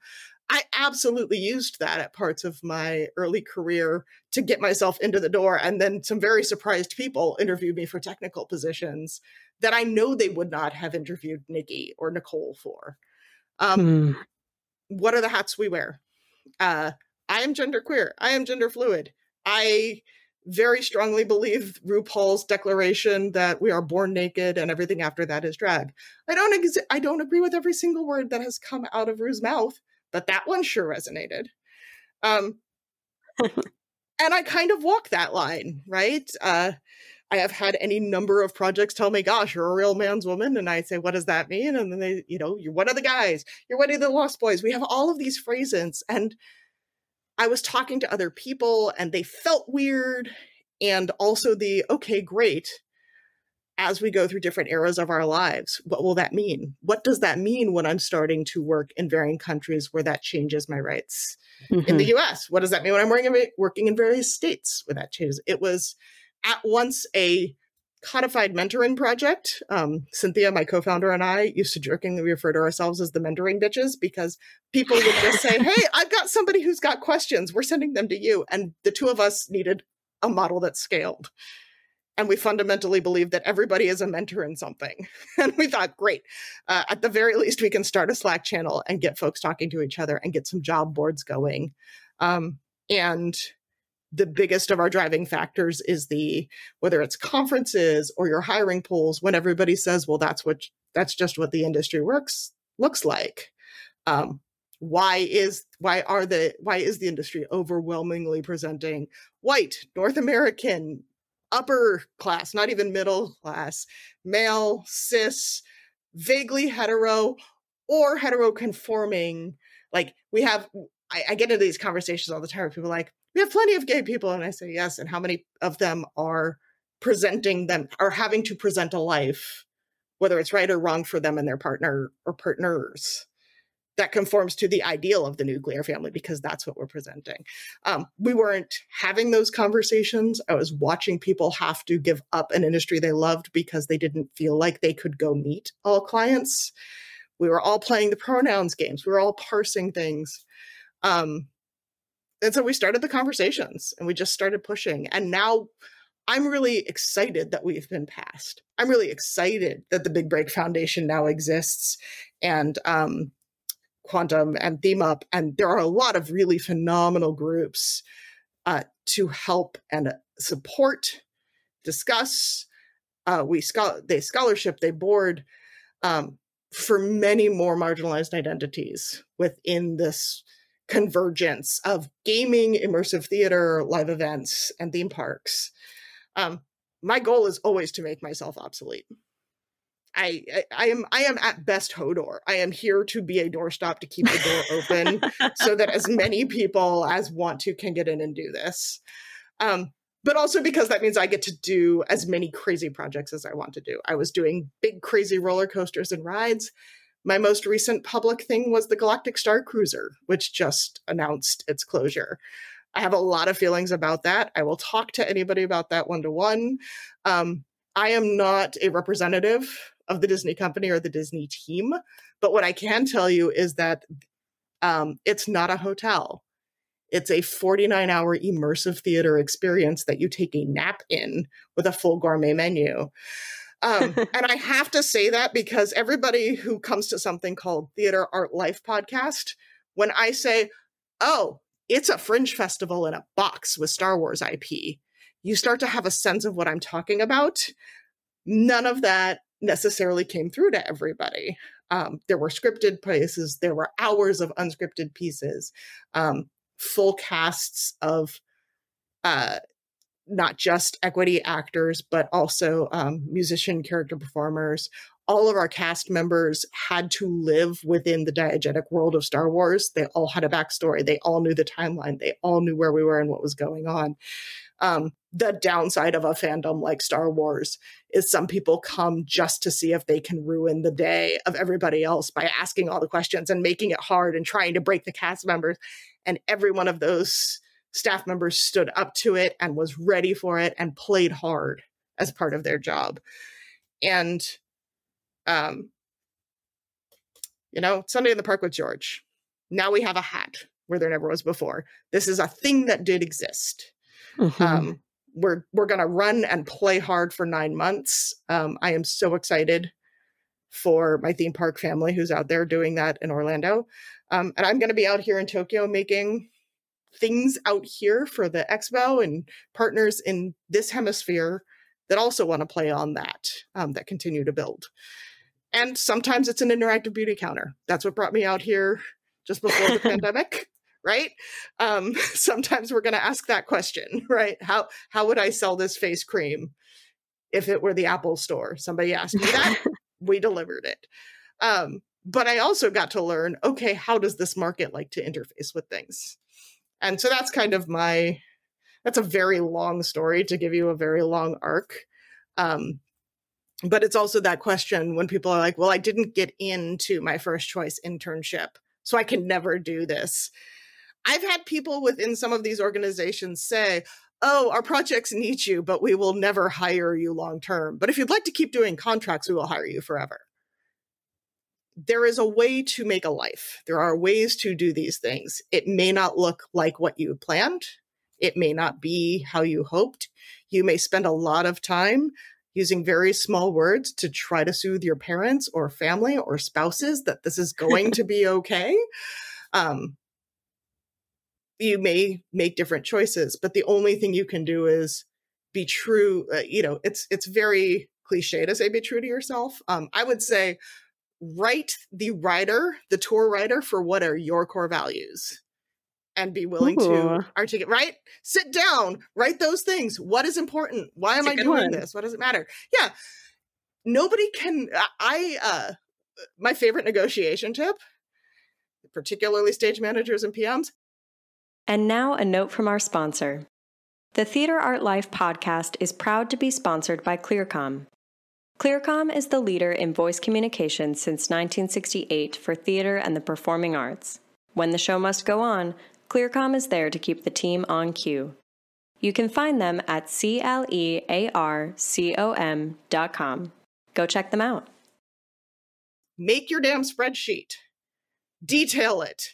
I absolutely used that at parts of my early career to get myself into the door. And then some very surprised people interviewed me for technical positions that I know they would not have interviewed Nikki or Nicole for. Um, hmm. What are the hats we wear? Uh, I am genderqueer. I am gender fluid. I very strongly believe RuPaul's declaration that we are born naked and everything after that is drag. I don't ex- I don't agree with every single word that has come out of Ru's mouth, but that one sure resonated. Um, and I kind of walk that line, right? Uh, I have had any number of projects tell me, gosh, you're a real man's woman. And I say, what does that mean? And then they, you know, you're one of the guys, you're one of the lost boys. We have all of these phrases. And I was talking to other people and they felt weird. And also the, okay, great. As we go through different eras of our lives, what will that mean? What does that mean when I'm starting to work in varying countries where that changes my rights? Mm-hmm. In the mm-hmm. US, what does that mean when I'm working in various states where that changes? It was, at once a codified mentoring project. Um, Cynthia, my co-founder, and I used to jokingly refer to ourselves as the mentoring bitches because people would just say, "Hey, I've got somebody who's got questions. We're sending them to you." And the two of us needed a model that scaled. And we fundamentally believe that everybody is a mentor in something. And we thought, great, uh, at the very least, we can start a Slack channel and get folks talking to each other and get some job boards going. Um, and the biggest of our driving factors is the whether it's conferences or your hiring pools when everybody says well that's what that's just what the industry works looks like. Um, why is why are the why is the industry overwhelmingly presenting white north american upper class not even middle class male cis vaguely hetero or hetero conforming like we have I, I, get into these conversations all the time people like we have plenty of gay people. And I say, yes. And how many of them are presenting them, are having to present a life, whether it's right or wrong for them and their partner or partners, that conforms to the ideal of the nuclear family because that's what we're presenting. Um, we weren't having those conversations. I was watching people have to give up an industry they loved because they didn't feel like they could go meet all clients. We were all playing the pronouns games. We were all parsing things. Um, and so we started the conversations and we just started pushing. And now i'm really excited that we've been passed. I'm really excited that the big break foundation now exists and um, quantum and theme up. And there are a lot of really phenomenal groups uh, to help and support discuss. Uh, we scho- they scholarship they board um, for many more marginalized identities within this convergence of gaming, immersive theater, live events, and theme parks. Um, my goal is always to make myself obsolete. I, I, I am I am at best Hodor. I am here to be a doorstop to keep the door open so that as many people as want to can get in and do this. Um, but also because that means I get to do as many crazy projects as I want to do. I was doing big crazy roller coasters and rides my most recent public thing was the Galactic Star Cruiser, which just announced its closure. I have a lot of feelings about that. I will talk to anybody about that one to one. I am not a representative of the Disney company or the Disney team, but what I can tell you is that um, it's not a hotel. It's a 49 hour immersive theater experience that you take a nap in with a full gourmet menu. Um, and I have to say that because everybody who comes to something called Theater Art Life podcast, when I say, oh, it's a fringe festival in a box with Star Wars IP, you start to have a sense of what I'm talking about. None of that necessarily came through to everybody. Um, there were scripted places, there were hours of unscripted pieces, um, full casts of uh, not just equity actors, but also um, musician character performers. All of our cast members had to live within the diegetic world of Star Wars. They all had a backstory. They all knew the timeline. They all knew where we were and what was going on. Um, the downside of a fandom like Star Wars is some people come just to see if they can ruin the day of everybody else by asking all the questions and making it hard and trying to break the cast members. And every one of those staff members stood up to it and was ready for it and played hard as part of their job. And um you know, Sunday in the Park with George. Now we have a hat where there never was before. This is a thing that did exist. Mm-hmm. Um, we're we're gonna run and play hard for nine months. Um, I am so excited for my theme park family who's out there doing that in Orlando. Um, and I'm gonna be out here in Tokyo making things out here for the expo and partners in this hemisphere that also want to play on that, um, that continue to build. And sometimes it's an interactive beauty counter. That's what brought me out here just before the pandemic right? Um, sometimes we're going to ask that question right? How how would i sell this face cream if it were the apple store? Somebody asked me that. We delivered it. Um, but i also got to learn okay how does this market like to interface with things and so that's kind of my that's a very long story to give you a very long arc. Um, but it's also that question when people are like well i didn't get into my first choice internship so i can never do this. I've had people within some of these organizations say oh our projects need you but we will never hire you long term. But if you'd like to keep doing contracts we will hire you forever there is a way to make a life there are ways to do these things it may not look like what you planned it may not be how you hoped you may spend a lot of time using very small words to try to soothe your parents or family or spouses that this is going to be okay. Um, you may make different choices, but the only thing you can do is be true. Uh, you know, it's it's very cliche to say be true to yourself. Um, I would say write the writer, the tour writer, for what are your core values and be willing Ooh. to articulate right? Sit down write those things. What is important? Why am i doing one. this? What does it matter? Yeah. Nobody can i uh my favorite negotiation tip particularly stage managers and pms and now a note from our sponsor. The theater art life podcast is proud to be sponsored by clearcom clearcom is the leader in voice communication since 1968 for theater and the performing arts when the show must go on ClearCom is there to keep the team on cue. You can find them at clearcom.com. Go check them out. Make your damn spreadsheet, detail it,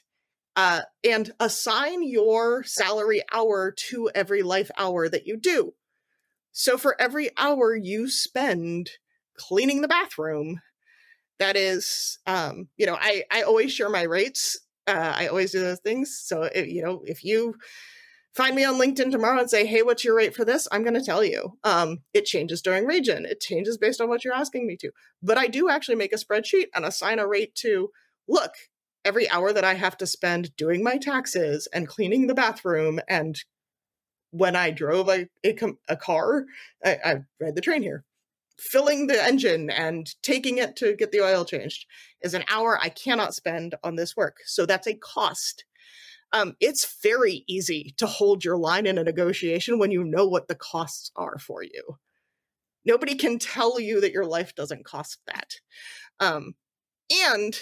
uh, and assign your salary hour to every life hour that you do. So for every hour you spend cleaning the bathroom, that is, um, you know, I, I always share my rates uh, I always do those things. So, if, you know, if you find me on LinkedIn tomorrow and say, "Hey, what's your rate for this?" I'm going to tell you. Um, it changes during region. It changes based on what you're asking me to. But I do actually make a spreadsheet and assign a rate to. Look, every hour that I have to spend doing my taxes and cleaning the bathroom and when I drove a, a, a car, I, I read the train here filling the engine and taking it to get the oil changed is an hour I cannot spend on this work. So that's a cost. Um, it's very easy to hold your line in a negotiation when you know what the costs are for you. Nobody can tell you that your life doesn't cost that. Um, and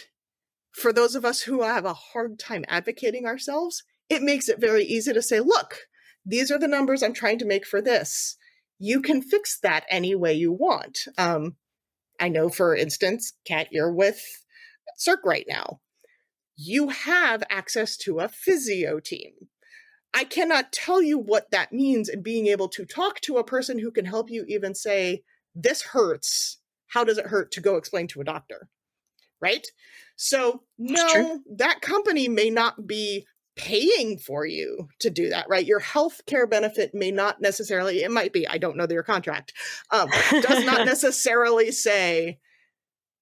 for those of us who have a hard time advocating ourselves, it makes it very easy to say, look, these are the numbers I'm trying to make for this you can fix that any way you want. Um, I know, for instance, Kat, you're with Cirque right now. You have access to a physio team. I cannot tell you what that means in being able to talk to a person who can help you even say, This hurts. How does it hurt to go explain to a doctor? Right? So, no, that company may not be paying for you to do that, right? Your health care benefit may not necessarily, it might be, I don't know their contract, um, does not necessarily say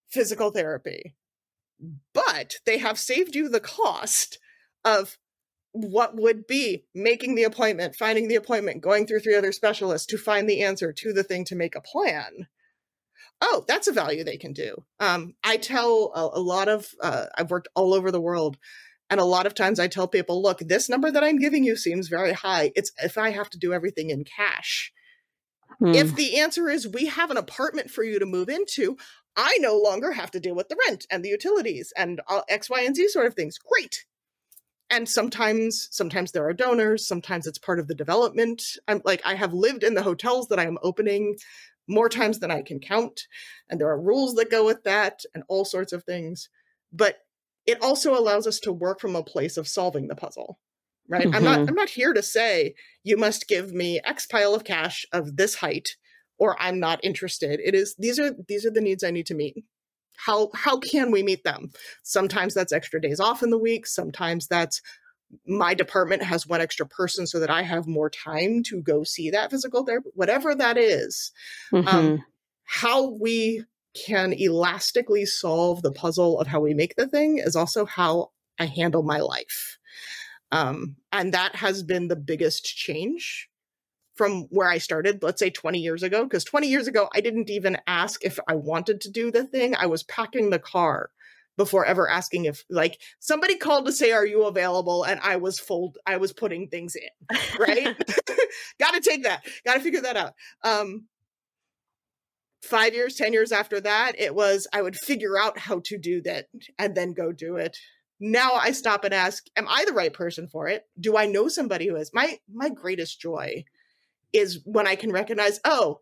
physical therapy, but they have saved you the cost of what would be making the appointment, finding the appointment, going through three other specialists to find the answer to the thing to make a plan. Oh, that's a value they can do. Um, I tell a, a lot of, uh, I've worked all over the world and a lot of times I tell people, look, this number that I'm giving you seems very high. It's if I have to do everything in cash. Hmm. If the answer is we have an apartment for you to move into, I no longer have to deal with the rent and the utilities and uh, X, Y, and Z sort of things. Great. And sometimes, sometimes there are donors. Sometimes it's part of the development. I'm like, I have lived in the hotels that I am opening more times than I can count, and there are rules that go with that, and all sorts of things. But it also allows us to work from a place of solving the puzzle right mm-hmm. i'm not mm-hmm. i'm not here to say you must give me x pile of cash of this height or i'm not interested it is these are these are the needs i need to meet how how can we meet them sometimes that's extra days off in the week sometimes that's my department has one extra person so that I have more time to go see that physical therapy, whatever that is. Um, mm-hmm. Um, how we can elastically solve the puzzle of how we make the thing is also how I handle my life. Um, and that has been the biggest change from where I started, let's say 20 years ago. Because 20 years ago, I didn't even ask if I wanted to do the thing. I was packing the car before ever asking if like somebody called to say are you available and i was fold i was putting things in right gotta take that gotta figure that out um five years ten years after that it was i would figure out how to do that and then go do it. Now i stop and ask am i the right person for it? Do i know somebody who is? My my greatest joy is when i can recognize oh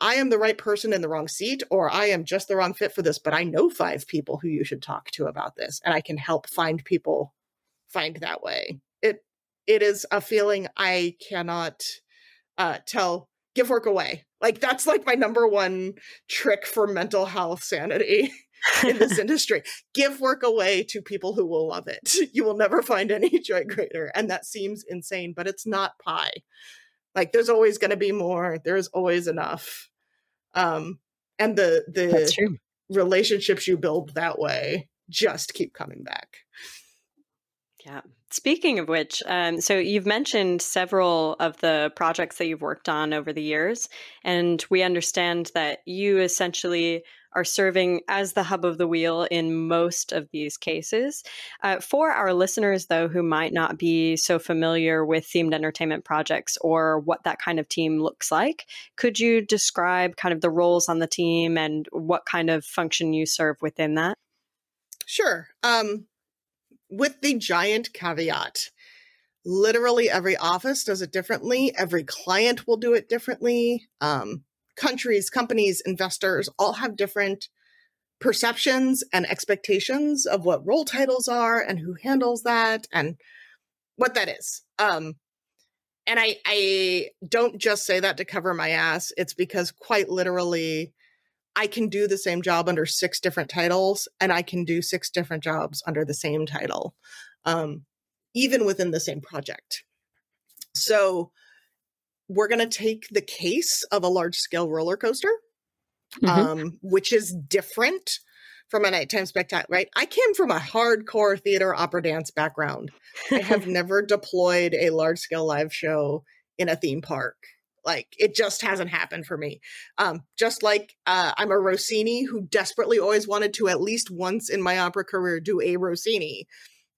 i am the right person in the wrong seat or i am just the wrong fit for this but i know five people who you should talk to about this and i can help find people find that way. It it is a feeling i cannot uh tell give work away like that's like my number one trick for mental health sanity in this industry. Give work away to people who will love it. You will never find any joy greater. And that seems insane, but it's not pie. Like there's always going to be more. There's always enough. Um, and the the relationships you build that way just keep coming back. Yeah. Speaking of which, um, so you've mentioned several of the projects that you've worked on over the years, and we understand that you essentially are serving as the hub of the wheel in most of these cases. Uh, for our listeners, though, who might not be so familiar with themed entertainment projects or what that kind of team looks like, could you describe kind of the roles on the team and what kind of function you serve within that? Sure. Um, with the giant caveat literally every office does it differently every client will do it differently um, countries, companies, investors all have different perceptions and expectations of what role titles are and who handles that and what that is. Um, and I, I don't just say that to cover my ass. It's because quite literally, I can do the same job under six different titles, and I can do six different jobs under the same title, um, even within the same project. So we're going to take the case of a large scale roller coaster, mm-hmm. um, which is different from a nighttime spectacular, right? I came from a hardcore theater opera dance background. I have never deployed a large scale live show in a theme park. Like it just hasn't happened for me. Um, just like uh, I'm a Rossini who desperately always wanted to at least once in my opera career do a Rossini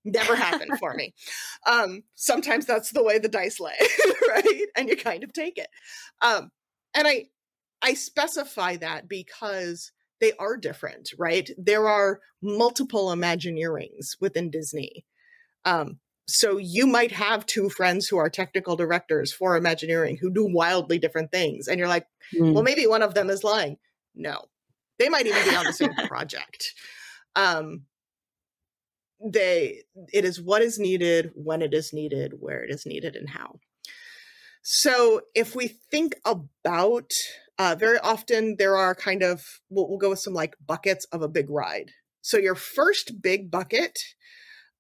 never happened for me. Um sometimes that's the way the dice lay right? And you kind of take it. Um and i i specify that because they are different right? There are multiple imagineerings within disney. Um so you might have two friends who are technical directors for imagineering who do wildly different things and you're like mm. well maybe one of them is lying. No. They might even be on the same project. Um they it is what is needed when it is needed where it is needed and how. So if we think about uh, very often there are kind of we'll, we'll, go with some like buckets of a big ride. So your first big bucket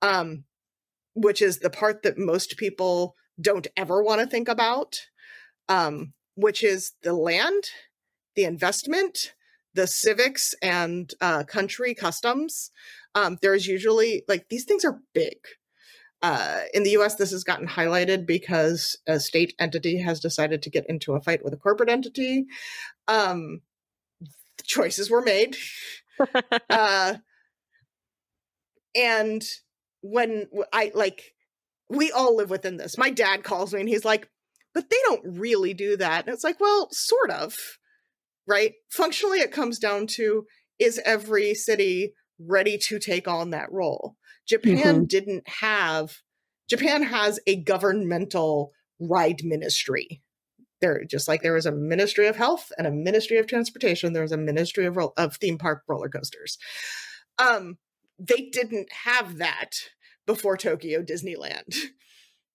um, which is the part that most people don't ever want to think about um, which is the land the investment the civics and uh, country customs um, there's usually like these things are big. Uh, in the US, this has gotten highlighted because a state entity has decided to get into a fight with a corporate entity. Um, choices were made. uh, and when I like, we all live within this. My dad calls me and he's like, but they don't really do that. And it's like, well, sort of, right? Functionally, it comes down to is every city ready to take on that role. Japan mm-hmm. didn't have, Japan has a governmental ride ministry. There, just like there was a ministry of health and a ministry of transportation, there was a ministry of, of theme park roller coasters. Um, they didn't have that before Tokyo Disneyland.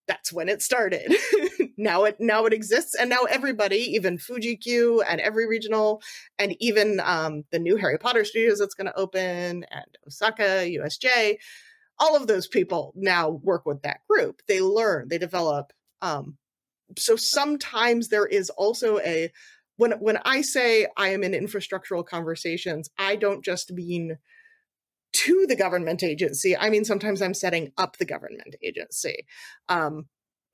That's when it started. now it now it exists and now everybody even fuji q and every regional and even um, the new harry potter studios that's going to open and osaka usj all of those people now work with that group. They learn, they develop. Um, so sometimes there is also a when when I say I am in infrastructural conversations, I don't just mean to the government agency. I mean sometimes I'm setting up the government agency. Um,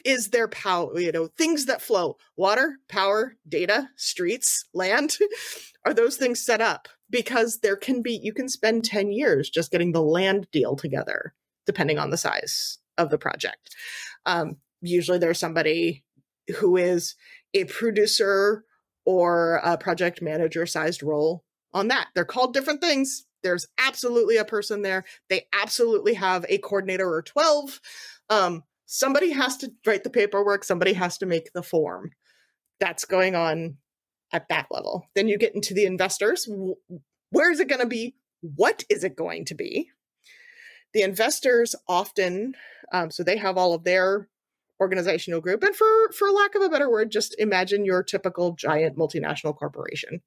is there power, you know, things that flow, water, power, data, streets, land, are those things set up? Because there can be, you can spend 10 years just getting the land deal together, depending on the size of the project. Um, usually there's somebody who is a producer or a project manager sized role on that. They're called different things. There's absolutely a person there. They absolutely have a coordinator or 12. Um, somebody has to write the paperwork, somebody has to make the form. That's going on at that level. Then you get into the investors. Where is it going to be? What is it going to be? The investors often, um, so they have all of their organizational group. And for for lack of a better word, just imagine your typical giant multinational corporation.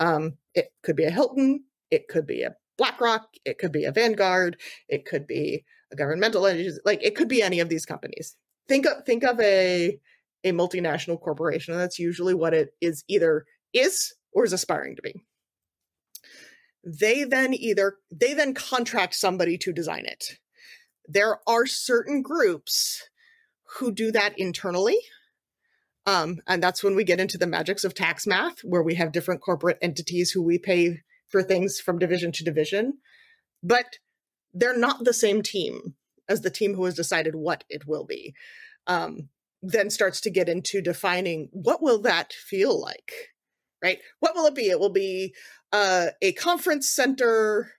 Um, it could be a Hilton, it could be a BlackRock, it could be a Vanguard, it could be a governmental entity, like it could be any of these companies. Think of think of a a multinational corporation, and that's usually what it is either is or is aspiring to be. They then either they then contract somebody to design it. There are certain groups who do that internally. Um, and that's when we get into the magics of tax math, where we have different corporate entities who we pay for things from division to division. But they're not the same team as the team who has decided what it will be. Um, then starts to get into defining what will that feel like, right? What will it be? It will be uh, a conference center,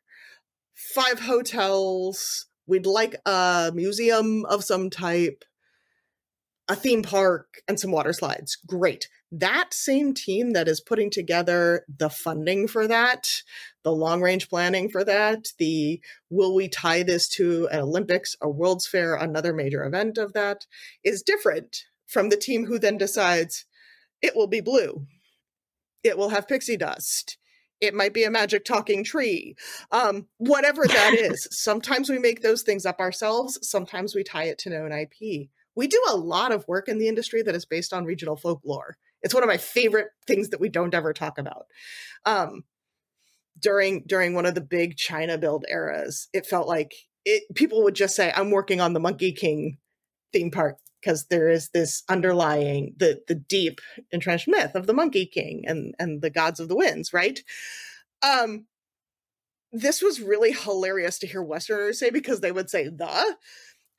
five hotels. We'd like a museum of some type, a theme park, and some water slides. Great that same team that is putting together the funding for that, the long range planning for that, the will we tie this to an Olympics, a World's Fair, another major event of that, is different from the team who then decides it will be blue. It will have pixie dust. It might be a magic talking tree. Um, whatever that is. Sometimes we make those things up ourselves. Sometimes we tie it to known IP. We do a lot of work in the industry that is based on regional folklore it's one of my favorite things that we don't ever talk about. Um, during during one of the big China build eras, it felt like it, people would just say, "I'm working on the Monkey King theme park." Because there is this underlying the the deep entrenched myth of the Monkey King and and the gods of the winds, right? Um, this was really hilarious to hear Westerners say because they would say the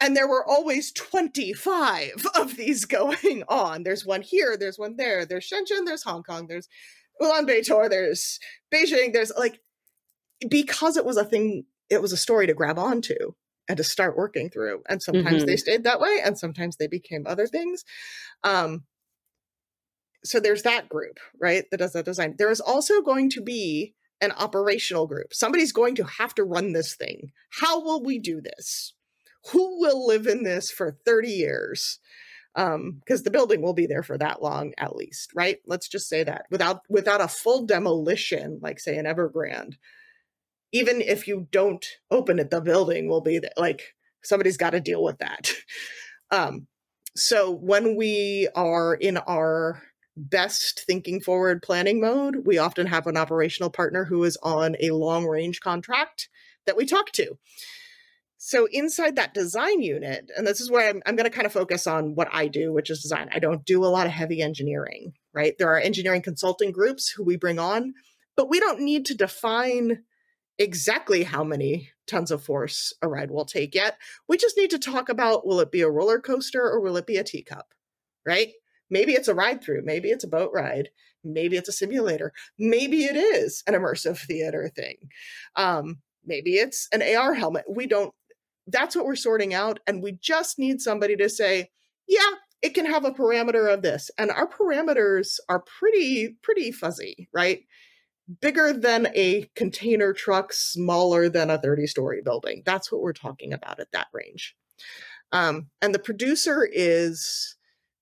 and there were always 25 of these going on. There's one here, there's one there, there's Shenzhen, there's Hong Kong, there's Ulaanbaatar, there's Beijing, there's like, because it was a thing, it was a story to grab onto and to start working through. And sometimes mm-hmm. they stayed that way, and sometimes they became other things. Um, so there's that group, right, that does that design. There is also going to be an operational group. Somebody's going to have to run this thing. How will we do this? Who will live in this for 30 years? Um, because the building will be there for that long at least, right? Let's just say that without without a full demolition, like say an Evergrande, even if you don't open it, the building will be there. Like somebody's got to deal with that. Um, so when we are in our best thinking forward planning mode, we often have an operational partner who is on a long range contract that we talk to. So inside that design unit, and this is where I'm, I'm going to kind of focus on what I do, which is design. I don't do a lot of heavy engineering, right? There are engineering consulting groups who we bring on, but we don't need to define exactly how many tons of force a ride will take yet. We just need to talk about will it be a roller coaster or will it be a teacup, right? Maybe it's a ride through, maybe it's a boat ride, maybe it's a simulator, maybe it is an immersive theater thing. Um, maybe it's an AR helmet. We don't that's what we're sorting out. And we just need somebody to say, yeah, it can have a parameter of this. And our parameters are pretty, pretty fuzzy, right? Bigger than a container truck, smaller than a 30 story building. That's what we're talking about at that range. Um, and the producer is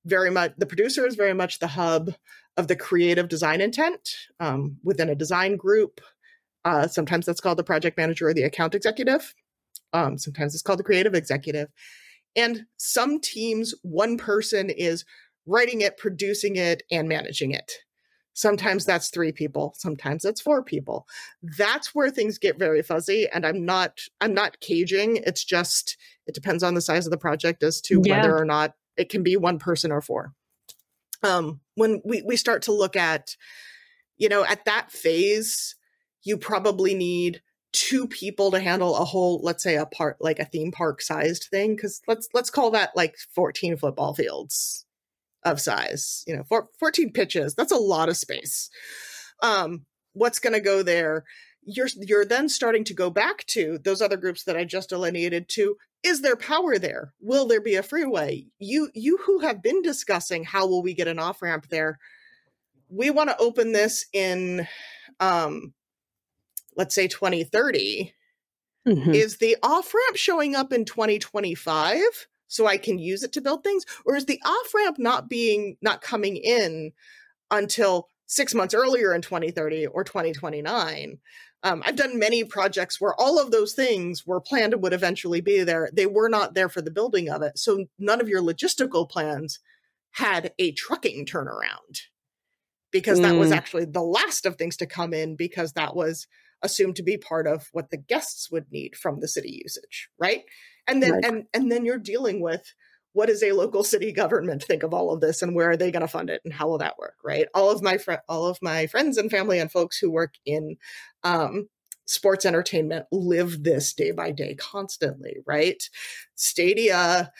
very much, the producer is very much the hub of the creative design intent um, within a design group. Uh, sometimes that's called the project manager or the account executive Um, sometimes it's called the creative executive. And some teams, one person is writing it, producing it, and managing it. Sometimes that's three people, sometimes that's four people. That's where things get very fuzzy. And I'm not, I'm not caging. It's just it depends on the size of the project as to yeah. whether or not it can be one person or four. Um, when we, we start to look at, you know, at that phase, you probably need two people to handle a whole let's say a part like a theme park sized thing because let's let's call that like 14 football fields of size you know for, 14 pitches that's a lot of space. Um what's going to go there? You're you're then starting to go back to those other groups that i just delineated to is there power there? Will there be a freeway? You you who have been discussing how will we get an off ramp there we want to open this in um let's say 2030 mm-hmm. is the off ramp showing up in 2025 so I can use it to build things or is the off ramp not being not coming in until 6 months earlier in 2030 or 2029 um, I've done many projects where all of those things were planned and would eventually be there. They were not there for the building of it. So none of your logistical plans had a trucking turnaround because that was mm. actually the last of things to come in because that was assumed to be part of what the guests would need from the city usage, right? And then right. and and then you're dealing with what does a local city government think of all of this and where are they going to fund it and how will that work right all of my fr- all of my friends and family and folks who work in um, sports entertainment live this day by day constantly right stadia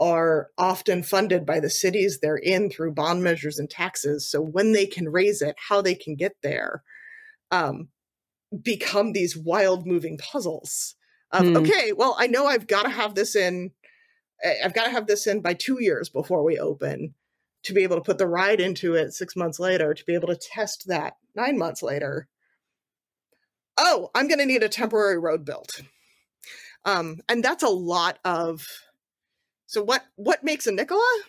are often funded by the cities they're in through bond measures and taxes so when they can raise it how they can get there um, become these wild moving puzzles of mm. okay well i know i've got to have this in i've got to have this in by two years before we open to be able to put the ride into it six months later to be able to test that nine months later. Oh i'm going to need a temporary road built. Um, and that's a lot of so what what makes a nicola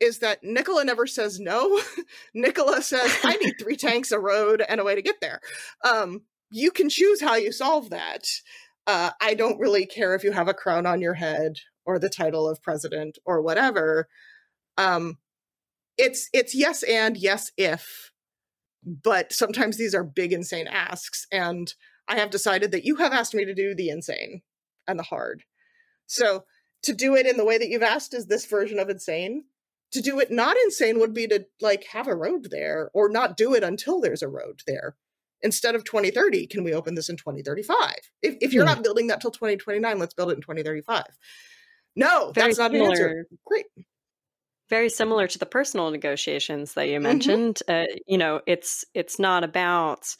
is that Nicola never says no. Nicola says, I need three tanks, a road, and a way to get there. Um, you can choose how you solve that. Uh, I don't really care if you have a crown on your head or the title of president or whatever. Um, it's it's yes and yes if, but sometimes these are big insane asks, and I have decided that you have asked me to do the insane and the hard. So to do it in the way that you've asked is this version of insane to do it not insane would be to like have a road there or not do it until there's a road there instead of 2030 can we open this in 2035 if, if you're hmm. not building that till 2029 let's build it in 2035 no very that's not similar. an answer great very similar to the personal negotiations that you mm-hmm. mentioned mm-hmm. uh, you know it's it's not about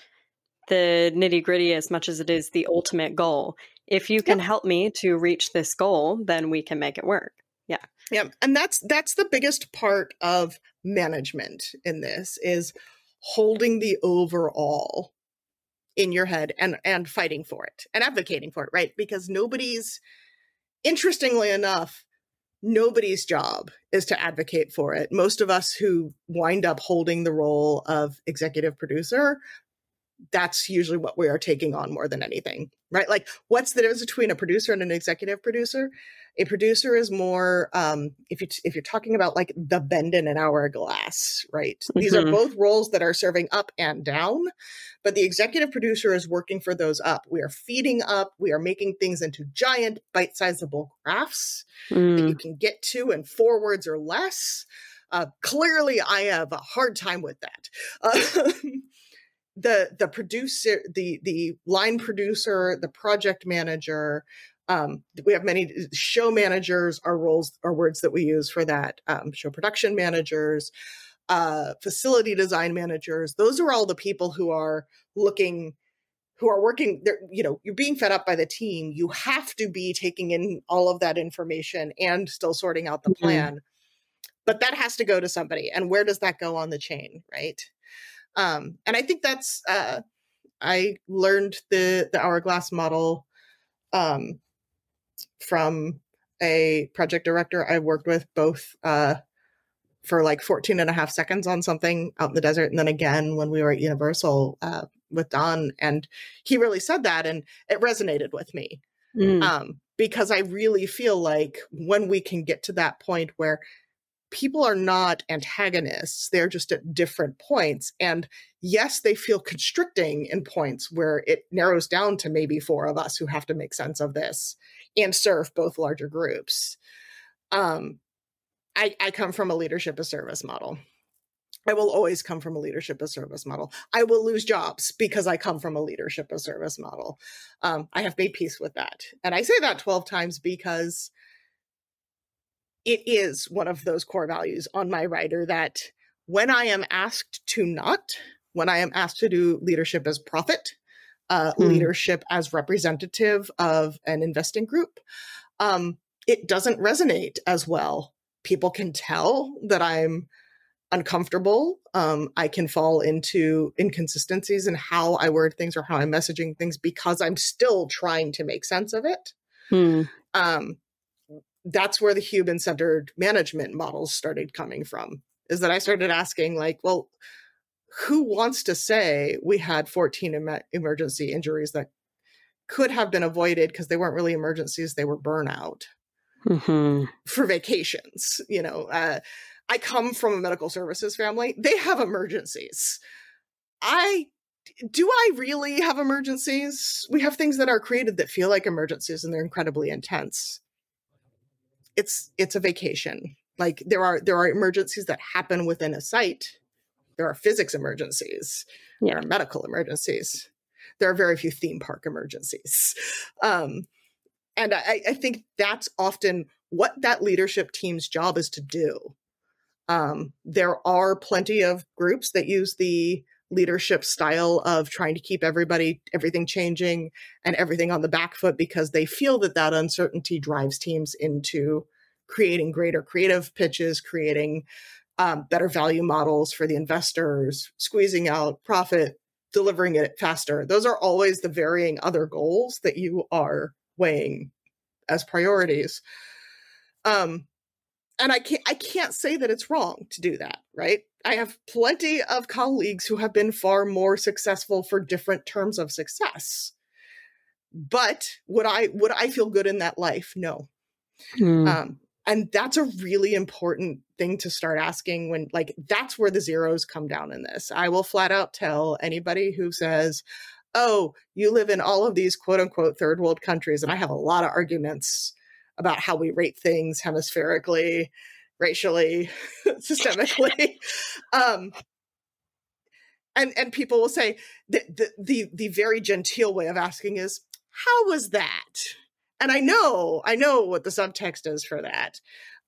the nitty gritty as much as it is the ultimate goal if you can yep. help me to reach this goal then we can make it work yeah. Yeah. And that's that's the biggest part of management in this is holding the overall in your head and and fighting for it and advocating for it, right? Because nobody's interestingly enough, nobody's job is to advocate for it. Most of us who wind up holding the role of executive producer that's usually what we are taking on more than anything, right? Like, what's the difference between a producer and an executive producer? A producer is more, um, if you if you're talking about like the bend in an hourglass, right? Mm-hmm. These are mm-hmm. both roles that are serving up and down, but the executive producer is working for those up. We are feeding up. We are making things into giant, bite-sizable graphs mm. that you mm. can get to in four words or less. Uh, clearly, I have a hard time with that. Uh, the the producer the the line producer the project manager um, we have many show managers are roles are words that we use for that um, show production managers uh, facility design managers. Those are all the people who are looking who are working there you know you're being fed up by the team. You have to be taking in all of that information and still sorting out the mm-hmm. plan. But that has to go to somebody and where does that go on the chain right um, and I think that's uh, I learned the the hourglass model um, from a project director I worked with both uh, for like 14 and a half seconds on something out in the desert and then again when we were at Universal uh, with Don and he really said that and it resonated with me. mm. um, because I really feel like when we can get to that point where people are not antagonists, they're just at different points. And yes, they feel constricting in points where it narrows down to maybe four of us who have to make sense of this and serve both larger groups. Um, I, I come from a leadership as service model. I will always come from a leadership as service model. I will lose jobs because I come from a leadership as service model. Um, I have made peace with that. And I say that 12 times because it is one of those core values on my writer that when I am asked to not, when I am asked to do leadership as profit, uh, hmm. leadership as representative of an investing group, um, it doesn't resonate as well. People can tell that I'm uncomfortable. Um, I can fall into inconsistencies in how I word things or how I'm messaging things because I'm still trying to make sense of it. Hmm. Um, that's where the human centered management models started coming from. Is that I started asking, like, well, who wants to say we had 14 em- emergency injuries that could have been avoided because they weren't really emergencies, they were burnout mm-hmm. for vacations, you know? Uh, I come from a medical services family. They have emergencies. I do I really have emergencies? We have things that are created that feel like emergencies and they're incredibly intense. It's it's a vacation. Like there are there are emergencies that happen within a site. There are physics emergencies. Yeah. There are medical emergencies. There are very few theme park emergencies. Um, and I, I think that's often what that leadership team's job is to do um, there are plenty of groups that use the leadership style of trying to keep everybody, everything changing and everything on the back foot because they feel that that uncertainty drives teams into creating greater creative pitches, creating um, better value models for the investors, squeezing out profit, delivering it faster. Those are always the varying other goals that you are weighing as priorities. Um, and I can't I can't say that it's wrong to do that, right? I have plenty of colleagues who have been far more successful for different terms of success. But would I would I feel good in that life? No. Mm. Um, and that's a really important thing to start asking when like that's where the zeros come down in this. I will flat out tell anybody who says, "Oh, you live in all of these quote unquote third world countries," and I have a lot of arguments about how we rate things hemispherically, racially, systemically. um, and and people will say the, the the the very genteel way of asking is, "How was that?" And I know I know what the subtext is for that.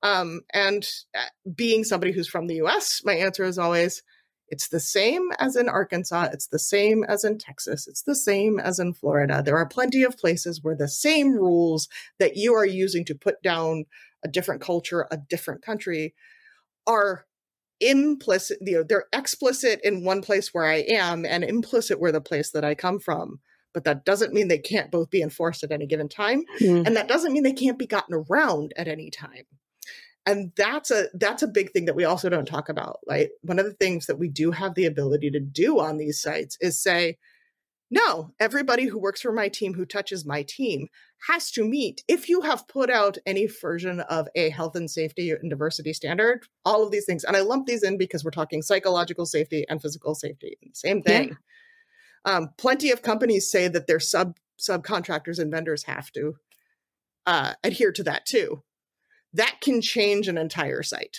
Um, and uh, being somebody who's from the U.S., my answer is always, it's the same as in Arkansas. It's the same as in Texas. It's the same as in Florida. There are plenty of places where the same rules that you are using to put down a different culture, a different country, are implicit, you know, they're explicit in one place where I am and implicit where the place that I come from. But that doesn't mean they can't both be enforced at any given time. Mm. And that doesn't mean they can't be gotten around at any time and that's a that's a big thing that we also don't talk about right? One of the things that we do have the ability to do on these sites is say no everybody who works for my team who touches my team has to meet if you have put out any version of a health and safety and diversity standard all of these things. And i lump these in because we're talking psychological safety and physical safety same thing. Yeah. um, plenty of companies say that their sub subcontractors and vendors have to uh, adhere to that too that can change an entire site.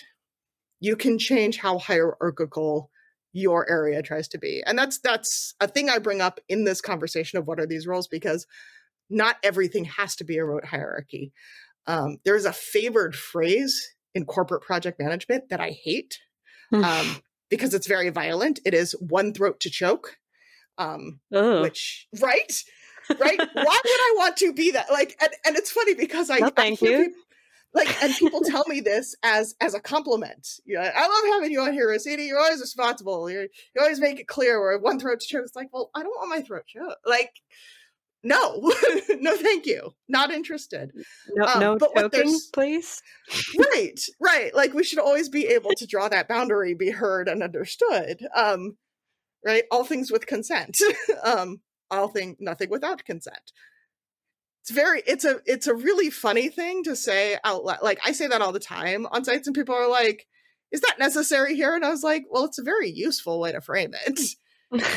You can change how hierarchical your area tries to be. And that's that's a thing I bring up in this conversation of what are these roles because not everything has to be a rote hierarchy. Um, there's a favored phrase in corporate project management that I hate um, because it's very violent. It is one throat to choke, um, which right, right. Why would I want to be that? Like, and, and it's funny because I, no, thank I you. People, like and people tell me this as as a compliment. You know, i love having you on here Rossini. you're always responsible. You're, you always make it clear where one throat choked it's like well i don't want my throat choked like no no thank you. Not interested. No, um, no but choking please right right. Like we should always be able to draw that boundary be heard and understood. Um right? All things with consent. Um all thing nothing without consent it's very it's a it's a really funny thing to say out loud. Like I say that all the time on sites, and people are like, "Is that necessary here?" And I was like, "Well, it's a very useful way to frame it."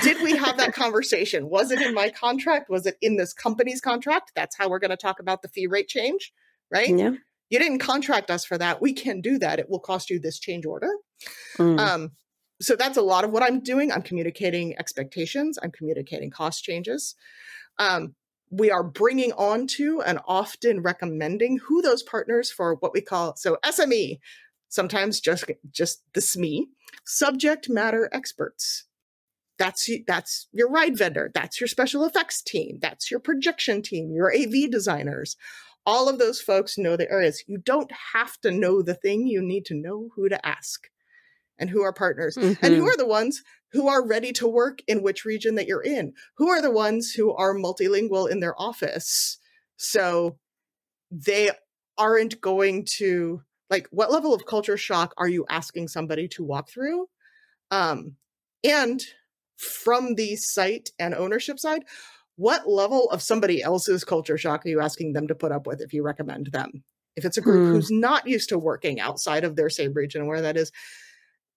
Did we have that conversation? Was it in my contract? Was it in this company's contract? That's how we're going to talk about the fee rate change, right? Yeah. You didn't contract us for that. We can do that. It will cost you this change order. Mm. Um, so that's a lot of what I'm doing. I'm communicating expectations. I'm communicating cost changes. Um, we are bringing on to and often recommending who those partners for what we call so SME, sometimes just just the SME, subject matter experts. That's that's your ride vendor. That's your special effects team. That's your projection team. Your AV designers. All of those folks know the areas. You don't have to know the thing. You need to know who to ask and who are partners and who Mhm. are the ones who are ready to work in which region that you're in. Who are the ones who are multilingual in their office? So they aren't going to like what level of culture shock are you asking somebody to walk through? Um and from the site and ownership side what level of somebody else's culture shock are you asking them to put up with if you recommend them? If it's a group Hmm. who's not used to working outside of their same region where that is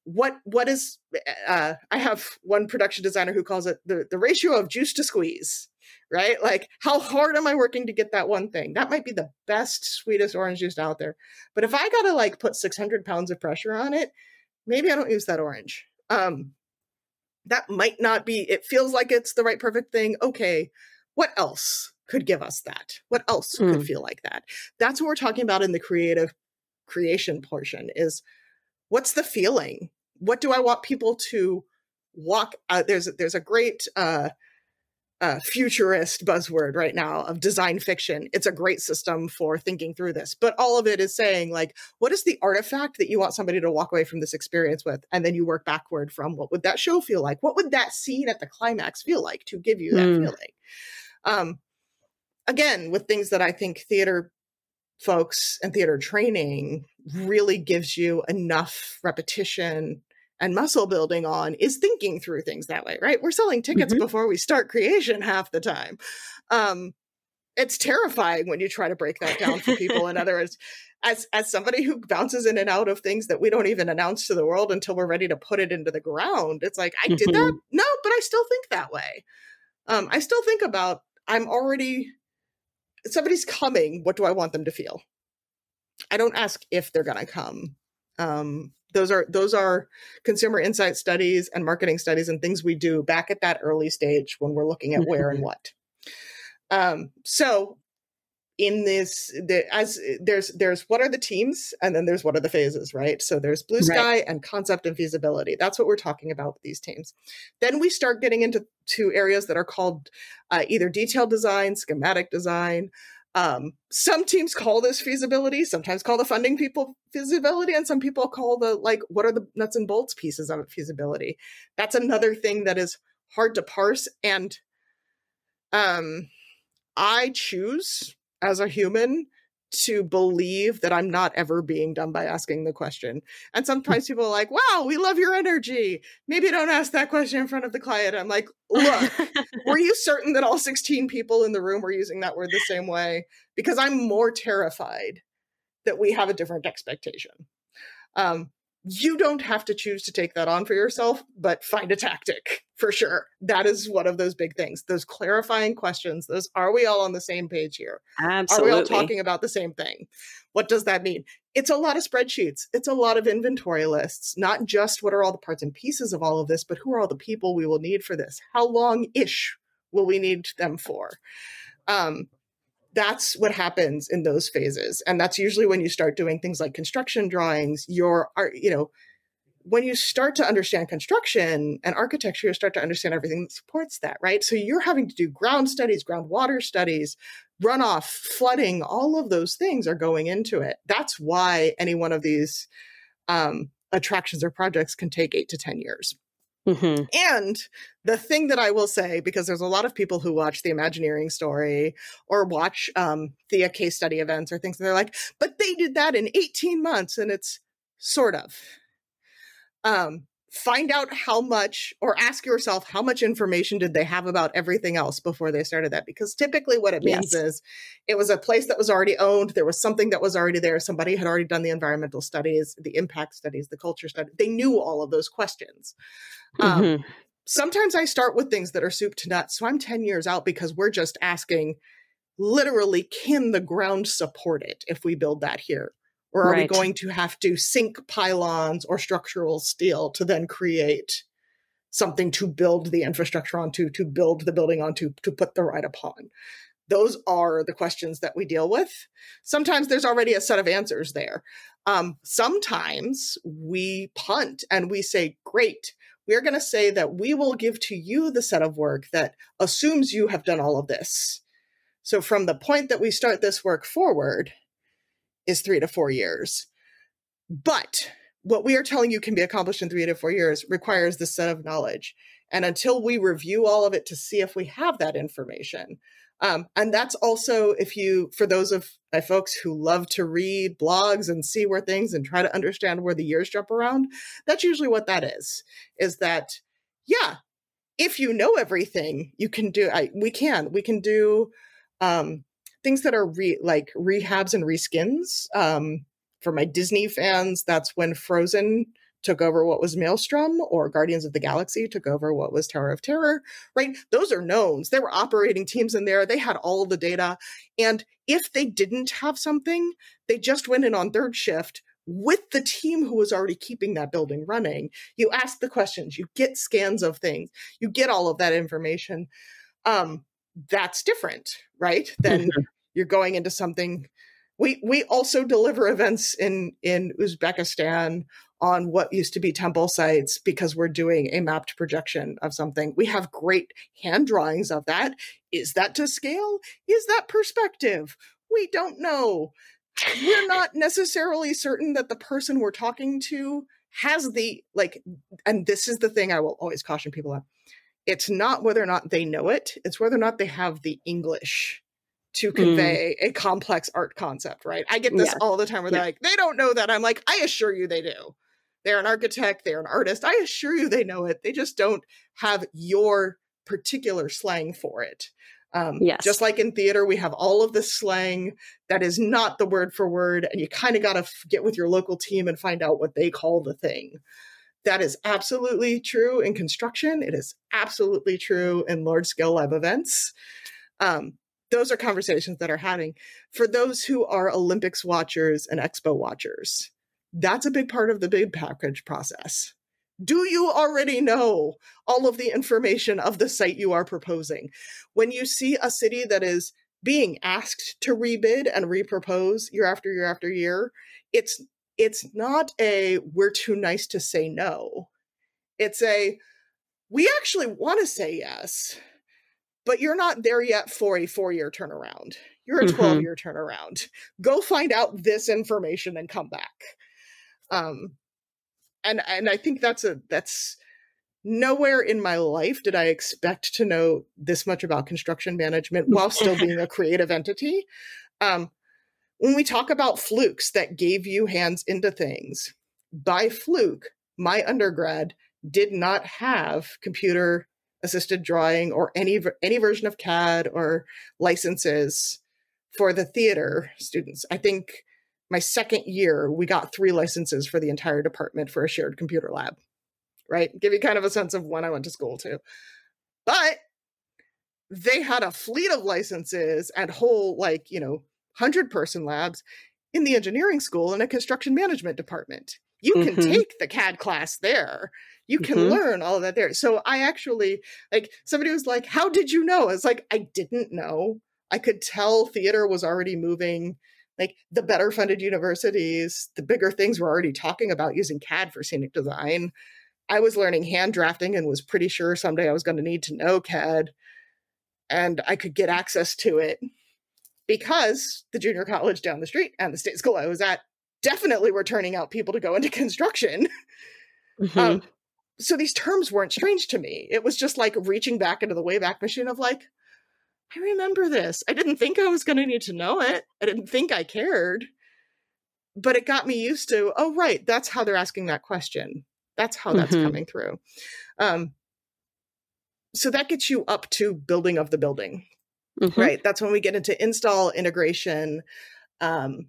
what what is uh i have one production designer who calls it the the ratio of juice to squeeze right? Like how hard am i working to get that one thing? That might be the best sweetest orange juice out there. But if i gotta like put 600 pounds of pressure on it maybe i don't use that orange. Um that might not be it feels like it's the right perfect thing. Okay what else could give us that? What else Mm. could feel like that? That's what we're talking about in the creative creation portion is what's the feeling what do i want people to walk uh, there's there's a great uh uh, futurist buzzword right now of design fiction. It's a great system for thinking through this, but all of it is saying like, what is the artifact that you want somebody to walk away from this experience with, and then you work backward from what would that show feel like? What would that scene at the climax feel like to give you that Mm. feeling? Um, again, with things that I think theater folks and theater training really gives you enough repetition and muscle building on is thinking through things that way, right? We're selling tickets Mhm. before we start creation half the time. Um, it's terrifying when you try to break that down for people. In other words, as as somebody who bounces in and out of things that we don't even announce to the world until we're ready to put it into the ground, it's like I did that. No, but I still think that way. Um, I still think about I'm already somebody's coming. What do I want them to feel? I don't ask if they're going to come. Um, those are those are consumer insight studies and marketing studies and things we do back at that early stage when we're looking at where and what. Um, so in this the, as there's there's what are the teams and then there's what are the phases right so there's blue Right. sky and concept and feasibility that's what we're talking about with these teams then we start getting into two areas that are called uh, either detailed design schematic design um, some teams call this feasibility sometimes call the funding people feasibility and some people call the like what are the nuts and bolts pieces of feasibility. That's another thing that is hard to parse and um i choose as a human to believe that I'm not ever being done by asking the question. And sometimes people are like, wow, we love your energy. Maybe don't ask that question in front of the client. I'm like, look, were you certain that all 16 people in the room were using that word the same way? Because I'm more terrified that we have a different expectation. Um, you don't have to choose to take that on for yourself, but find a tactic for sure. That is one of those big things. Those clarifying questions. Those are we all on the same page here? Absolutely. Are we all talking about the same thing? What does that mean? It's a lot of spreadsheets. It's a lot of inventory lists, not just what are all the parts and pieces of all of this, but who are all the people we will need for this? How long ish will we need them for? Um, that's what happens in those phases. And that's usually when you start doing things like construction drawings, your art, you know, when you start to understand construction and architecture, you start to understand everything that supports that, right? So you're having to do ground studies, groundwater studies, runoff, flooding, all of those things are going into it. That's why any one of these um, attractions or projects can take eight to 10 years. Mhm. And the thing that I will say, because there's a lot of people who watch the Imagineering story or watch um, Thea case study events or things, and they're like, but they did that in 18 months. And it's sort of. Um, find out how much or ask yourself how much information did they have about everything else before they started that because typically what it means yes. is it was a place that was already owned there was something that was already there somebody had already done the environmental studies the impact studies the culture study they knew all of those questions um, mm-hmm. um, sometimes i start with things that are soup to nuts so i'm 10 years out because we're just asking literally can the ground support it if we build that here or are right. we going to have to sink pylons or structural steel to then create something to build the infrastructure onto, to build the building onto, to put the right upon? Those are the questions that we deal with. Sometimes there's already a set of answers there. Um, sometimes we punt and we say, great, we're going to say that we will give to you the set of work that assumes you have done all of this. So from the point that we start this work forward, is three to four years. But what we are telling you can be accomplished in three to four years requires this set of knowledge. And until we review all of it to see if we have that information, um, and that's also if you, for those of my folks who love to read blogs and see where things and try to understand where the years jump around, that's usually what that is. Is that, yeah, if you know everything, you can do. I, we can, we can do um, things that are re- like rehabs and reskins. Um, for my Disney fans, that's when Frozen took over what was Maelstrom, or Guardians of the Galaxy took over what was Tower of Terror, right? Those are knowns. There were operating teams in there. They had all the data. And if they didn't have something, they just went in on third shift with the team who was already keeping that building running. You ask the questions, you get scans of things, you get all of that information. Um, that's different, right? Than mm-hmm you're going into something we we also deliver events in in Uzbekistan on what used to be temple sites because we're doing a mapped projection of something. We have great hand drawings of that. Is that to scale? Is that perspective? We don't know. We're not necessarily certain that the person we're talking to has the like and this is the thing I will always caution people on. It's not whether or not they know it, it's whether or not they have the English to mm. convey mm. a complex art concept, right? I get this yeah. all the time where they're yeah. like, they don't know that. I'm like, I assure you they do. They're an architect, they're an artist. I assure you they know it. They just don't have your particular slang for it. Um, yes. Just like in theater, we have all of this slang that is not the word for word, and you kind of got to f- get with your local team and find out what they call the thing. That is absolutely true in construction. It is absolutely true in large scale live events. Um, those are conversations that are having for those who are olympics watchers and expo watchers. That's a big part of the big package process. Do you already know all of the information of the site you are proposing? When you see a city that is being asked to rebid and repropose year after year after year it's it's not a we're too nice to say no. It's a we actually want to say yes but you're not there yet for a four year turnaround. You're a 12 mm-hmm. year turnaround. Go find out this information and come back. Um, and and I think that's a that's nowhere in my life did I expect to know this much about construction management while still being a creative entity. Um, when we talk about flukes that gave you hands into things, by fluke, my undergrad did not have computer assisted drawing or any any version of CAD or licenses for the theater students. I think my second year we got three licenses for the entire department for a shared computer lab. Right? Give you kind of a sense of when I went to school too. But they had a fleet of licenses and whole like, you know, 100 person labs in the engineering school and a construction management department. You can mm-hmm. take the CAD class there you can mm-hmm. learn all of that there. So I actually like somebody was like, How did you know? It's like, I didn't know. I could tell theater was already moving. Like the better funded universities, the bigger things were already talking about using CAD for scenic design. I was learning hand drafting and was pretty sure someday I was going to need to know CAD and I could get access to it because the junior college down the street and the state school I was at definitely were turning out people to go into construction. Mm-hmm. Um, so these terms weren't strange to me. It was just like reaching back into the Wayback Machine of like, I remember this. I didn't think I was going to need to know it. I didn't think I cared. But it got me used to, oh, right, that's how they're asking that question. That's how that's mm-hmm. coming through. Um, so that gets you up to building of the building, mm-hmm. right? That's when we get into install integration. Um,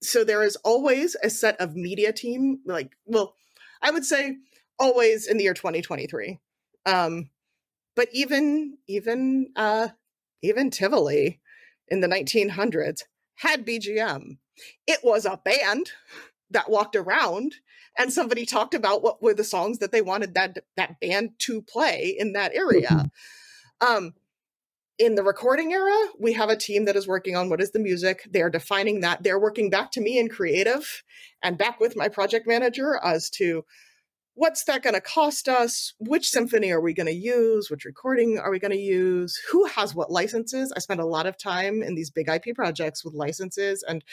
so there is always a set of media team, like, well, I would say always in the year 2023. Um, but even even uh, even Tivoli in the 1900s had BGM. It was a band that walked around and somebody talked about what were the songs that they wanted that that band to play in that area. Mm-hmm. Um, in the recording era, we have a team that is working on what is the music. They are defining that. They're working back to me in creative and back with my project manager as to what's that going to cost us? Which symphony are we going to use? Which recording are we going to use? Who has what licenses? I spend a lot of time in these big IP projects with licenses. And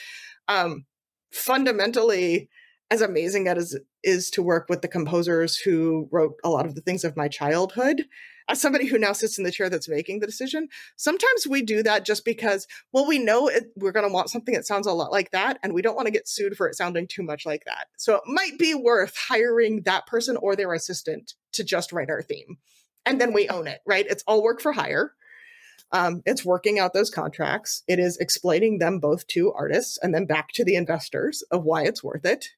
um, fundamentally, as amazing as it is to work with the composers who wrote a lot of the things of my childhood, as somebody who now sits in the chair that's making the decision, sometimes we do that just because, well, we know it, we're going to want something that sounds a lot like that, and we don't want to get sued for it sounding too much like that. So it might be worth hiring that person or their assistant to just write our theme. And then we own it, right? It's all work for hire. Um, it's working out those contracts. It is explaining them both to artists and then back to the investors of why it's worth it.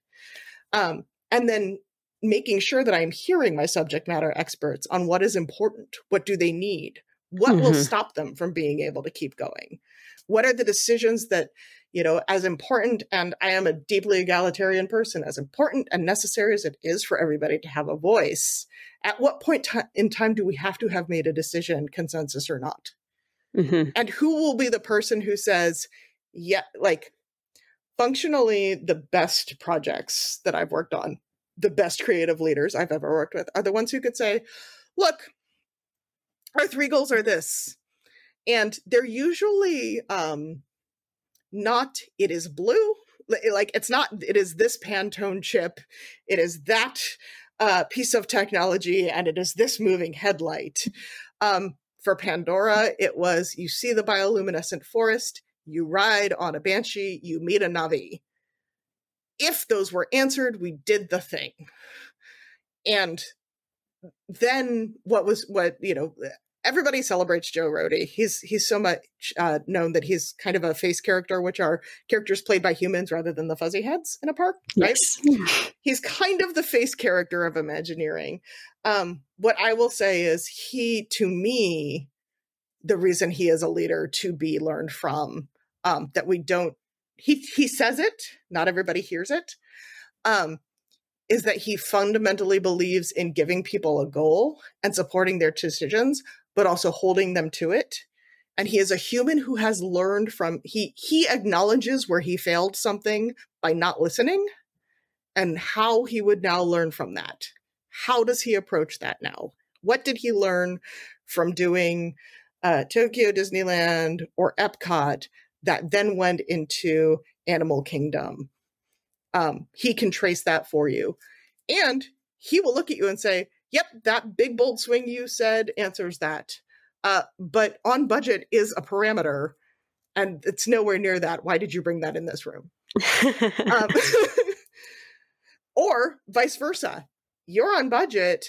Um, and then making sure that I'm hearing my subject matter experts on what is important, what do they need, what mm-hmm. will stop them from being able to keep going, what are the decisions that you know as important and i am a deeply egalitarian person as important and necessary as it is for everybody to have a voice at what point t- in time do we have to have made a decision consensus or not mm-hmm. and who will be the person who says yeah like functionally the best projects that i've worked on the best creative leaders I've ever worked with are the ones who could say, look, our three goals are this. And they're usually um, not, it is blue. Like it's not, it is this Pantone chip. It is that uh, piece of technology and it is this moving headlight. Um, for Pandora, it was you see the bioluminescent forest, you ride on a banshee, you meet a Na'vi if those were answered, we did the thing. And then what was what, you know, everybody celebrates Joe Rohde. He's he's so much uh, known that he's kind of a face character, which are characters played by humans rather than the fuzzy heads in a park, right? Yes. He's kind of the face character of Imagineering. Um, what I will say is he, to me, the reason he is a leader to be learned from. Um, that we don't he he says it not everybody hears it um is that he fundamentally believes in giving people a goal and supporting their decisions but also holding them to it. And he is a human who has learned from he he acknowledges where he failed something by not listening and how he would now learn from that. How does he approach that now? What did he learn from doing uh, tokyo disneyland or epcot that then went into Animal Kingdom. Um, he can trace that for you. And he will look at you and say, Yep, that big bold swing you said answers that. Uh, but on budget is a parameter, and it's nowhere near that. Why did you bring that in this room? um, or vice versa. You're on budget.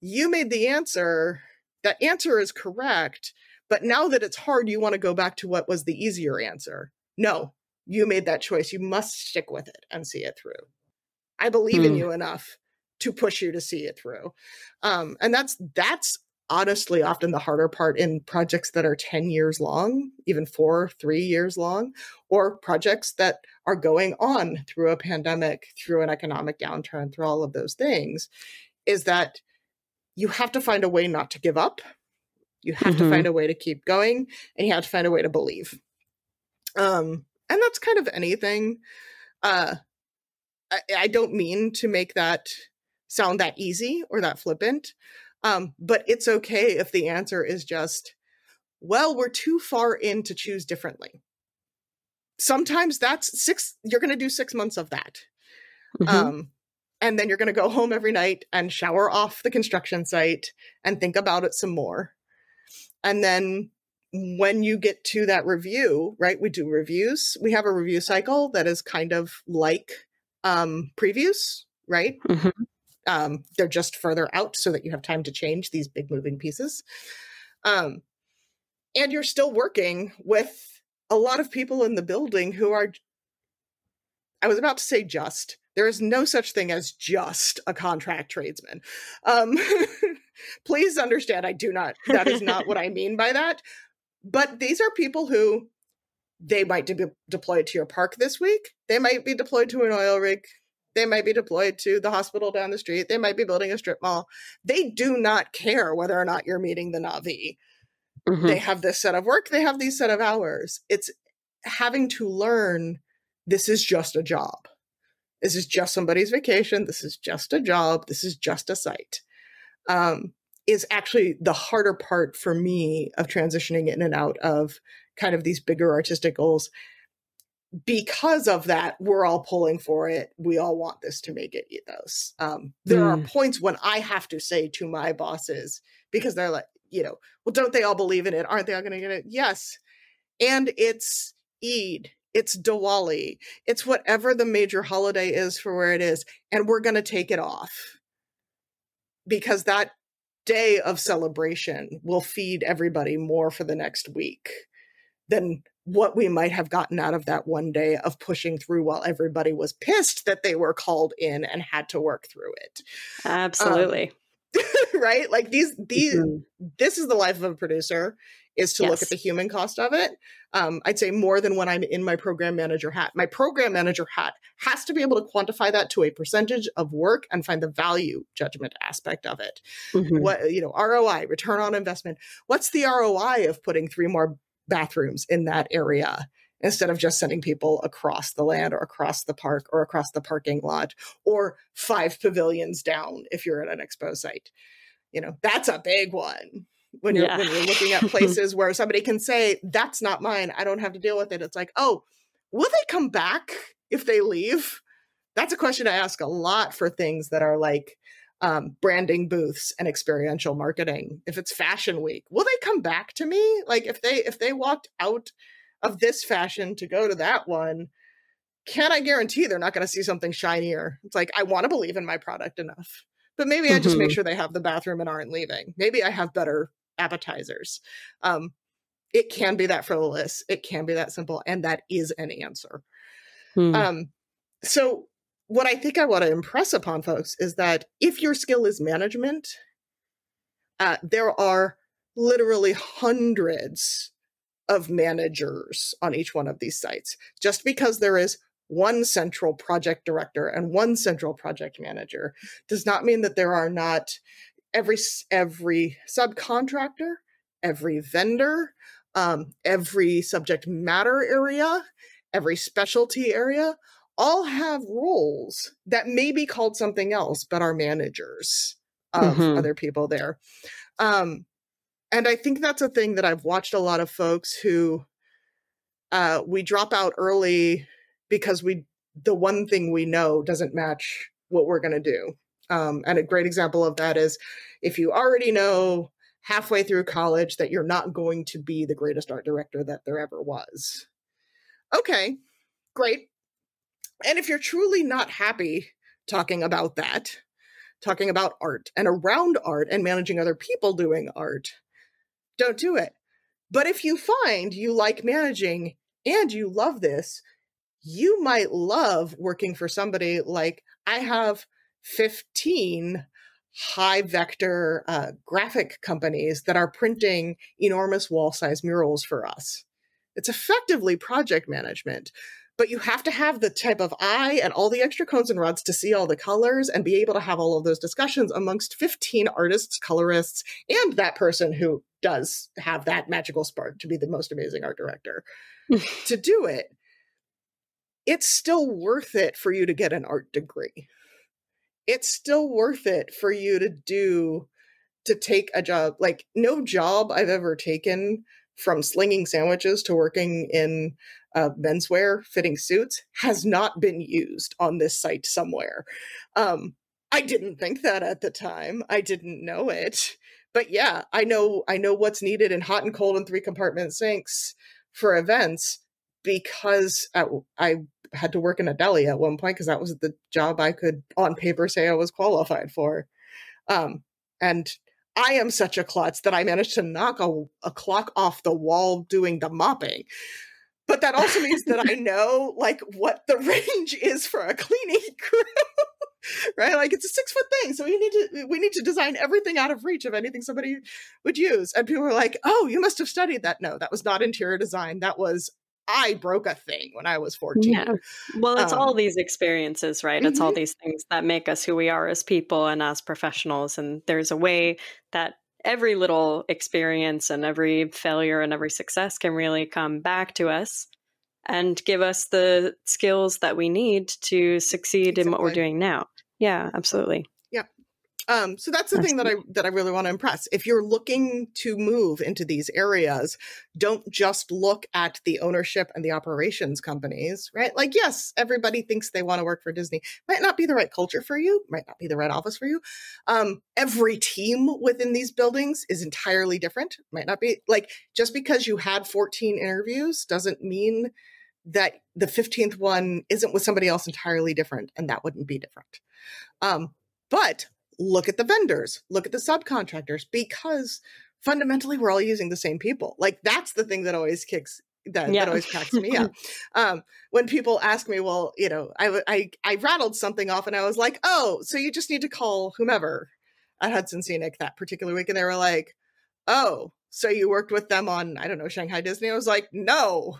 You made the answer. That answer is correct, but now that it's hard, you want to go back to what was the easier answer. No, you made that choice. You must stick with it and see it through. I believe in hmm. you enough to push you to see it through. Um, and that's that's honestly often the harder part in projects that are 10 years long, even four, three years long, or projects that are going on through a pandemic, through an economic downturn, through all of those things, is that you have to find a way not to give up you have mm-hmm. to find a way to keep going and you have to find a way to believe. Um, and that's kind of anything. Uh, I, I don't mean to make that sound that easy or that flippant. Um, but it's okay if the answer is just, well, we're too far in to choose differently. Sometimes that's six, you're going to do six months of that. Mm-hmm. Um, and then you're going to go home every night and shower off the construction site and think about it some more. And then when you get to that review, right? We do reviews. We have a review cycle that is kind of like um, previews, right? Mm-hmm. Um, they're just further out so that you have time to change these big moving pieces. Um, and you're still working with a lot of people in the building who are, I was about to say just. There is no such thing as just a contract tradesman. Um, please understand, I do not, that is not what I mean by that. But these are people who they might be deployed to your park this week. They might be deployed to an oil rig. They might be deployed to the hospital down the street. They might be building a strip mall. They do not care whether or not you're meeting the Na'vi. Mm-hmm. They have this set of work, they have these set of hours. It's having to learn this is just a job. This is just somebody's vacation. This is just a job. This is just a site. Um, is actually the harder part for me of transitioning in and out of kind of these bigger artistic goals. Because of that we're all pulling for it. We all want this to make it ethos. Um, there mm. are points when i have to say to my bosses because they're like you know well don't they all believe in it? Aren't they all going to get it? Yes. And it's eid it's diwali it's whatever the major holiday is for where it is and we're going to take it off because that day of celebration will feed everybody more for the next week than what we might have gotten out of that one day of pushing through while everybody was pissed that they were called in and had to work through it. Absolutely. Um, right? Like these these mm-hmm. this is the life of a producer is to yes. look at the human cost of it. Um, I'd say more than when I'm in my program manager hat. My program manager hat has to be able to quantify that to a percentage of work and find the value judgment aspect of it. Mm-hmm. What you know, ROI, return on investment. What's the ROI of putting three more bathrooms in that area instead of just sending people across the land or across the park or across the parking lot or five pavilions down if you're at an expo site. You know, that's a big one. When you're yeah. when you're looking at places where somebody can say, that's not mine, I don't have to deal with it. It's like, oh, will they come back if they leave? That's a question I ask a lot for things that are like um, branding booths and experiential marketing if it's fashion week will they come back to me like if they if they walked out of this fashion to go to that one can i guarantee they're not going to see something shinier it's like i want to believe in my product enough but maybe i just make mm-hmm. sure they have the bathroom and aren't leaving maybe i have better appetizers um, it can be that frivolous it can be that simple and that is an answer hmm. um, so what I think I want to impress upon folks is that if your skill is management, uh, there are literally hundreds of managers on each one of these sites. Just because there is one central project director and one central project manager does not mean that there are not every every subcontractor, every vendor, um, every subject matter area, every specialty area all have roles that may be called something else, but are managers of mm-hmm. other people there. Um, and I think that's a thing that I've watched a lot of folks who uh, we drop out early because we the one thing we know doesn't match what we're going to do. Um, and a great example of that is if you already know halfway through college that you're not going to be the greatest art director that there ever was. Okay, great. And if you're truly not happy talking about that, talking about art and around art and managing other people doing art, don't do it. But if you find you like managing and you love this, you might love working for somebody like I have 15 high vector uh, graphic companies that are printing enormous wall size murals for us. It's effectively project management but you have to have the type of eye and all the extra cones and rods to see all the colors and be able to have all of those discussions amongst 15 artists, colorists, and that person who does have that magical spark to be the most amazing art director to do it. It's still worth it for you to get an art degree. It's still worth it for you to do to take a job. Like no job I've ever taken from slinging sandwiches to working in uh, menswear fitting suits has not been used on this site somewhere. Um, I didn't think that at the time. I didn't know it. But yeah, I know I know what's needed in hot and cold and three compartment sinks for events. because at, I had to work in a deli at one point because that was the job I could on paper say I was qualified for. Um, and I am such a klutz that I managed to knock a, a clock off the wall doing the mopping. But that also means that I know like what the range is for a cleaning crew. right? Like it's a six foot thing. So we need to we need to design everything out of reach of anything somebody would use. And people were like, oh, you must have studied that. No, that was not interior design. That was I broke a thing when I was 14. Yeah. Well, it's um, all these experiences, right? It's mm-hmm. all these things that make us who we are as people and as professionals. And there's a way that every little experience and every failure and every success can really come back to us and give us the skills that we need to succeed exactly. in what we're doing now. Yeah, absolutely. Um, so that's the thing that I that I really want to impress. If you're looking to move into these areas, don't just look at the ownership and the operations companies, right? Like, yes, everybody thinks they want to work for Disney. Might not be the right culture for you. Might not be the right office for you. Um, every team within these buildings is entirely different. Might not be like just because you had 14 interviews doesn't mean that the 15th one isn't with somebody else entirely different, and that wouldn't be different. Um, but look at the vendors, look at the subcontractors, because fundamentally we're all using the same people. Like that's the thing that always kicks that, yeah. that always cracks me up. Um, when people ask me, well, you know, I, I I rattled something off and I was like, oh, so you just need to call whomever at Hudson Scenic that particular week, and they were like, oh, so you worked with them on I don't know Shanghai Disney? I was like, no,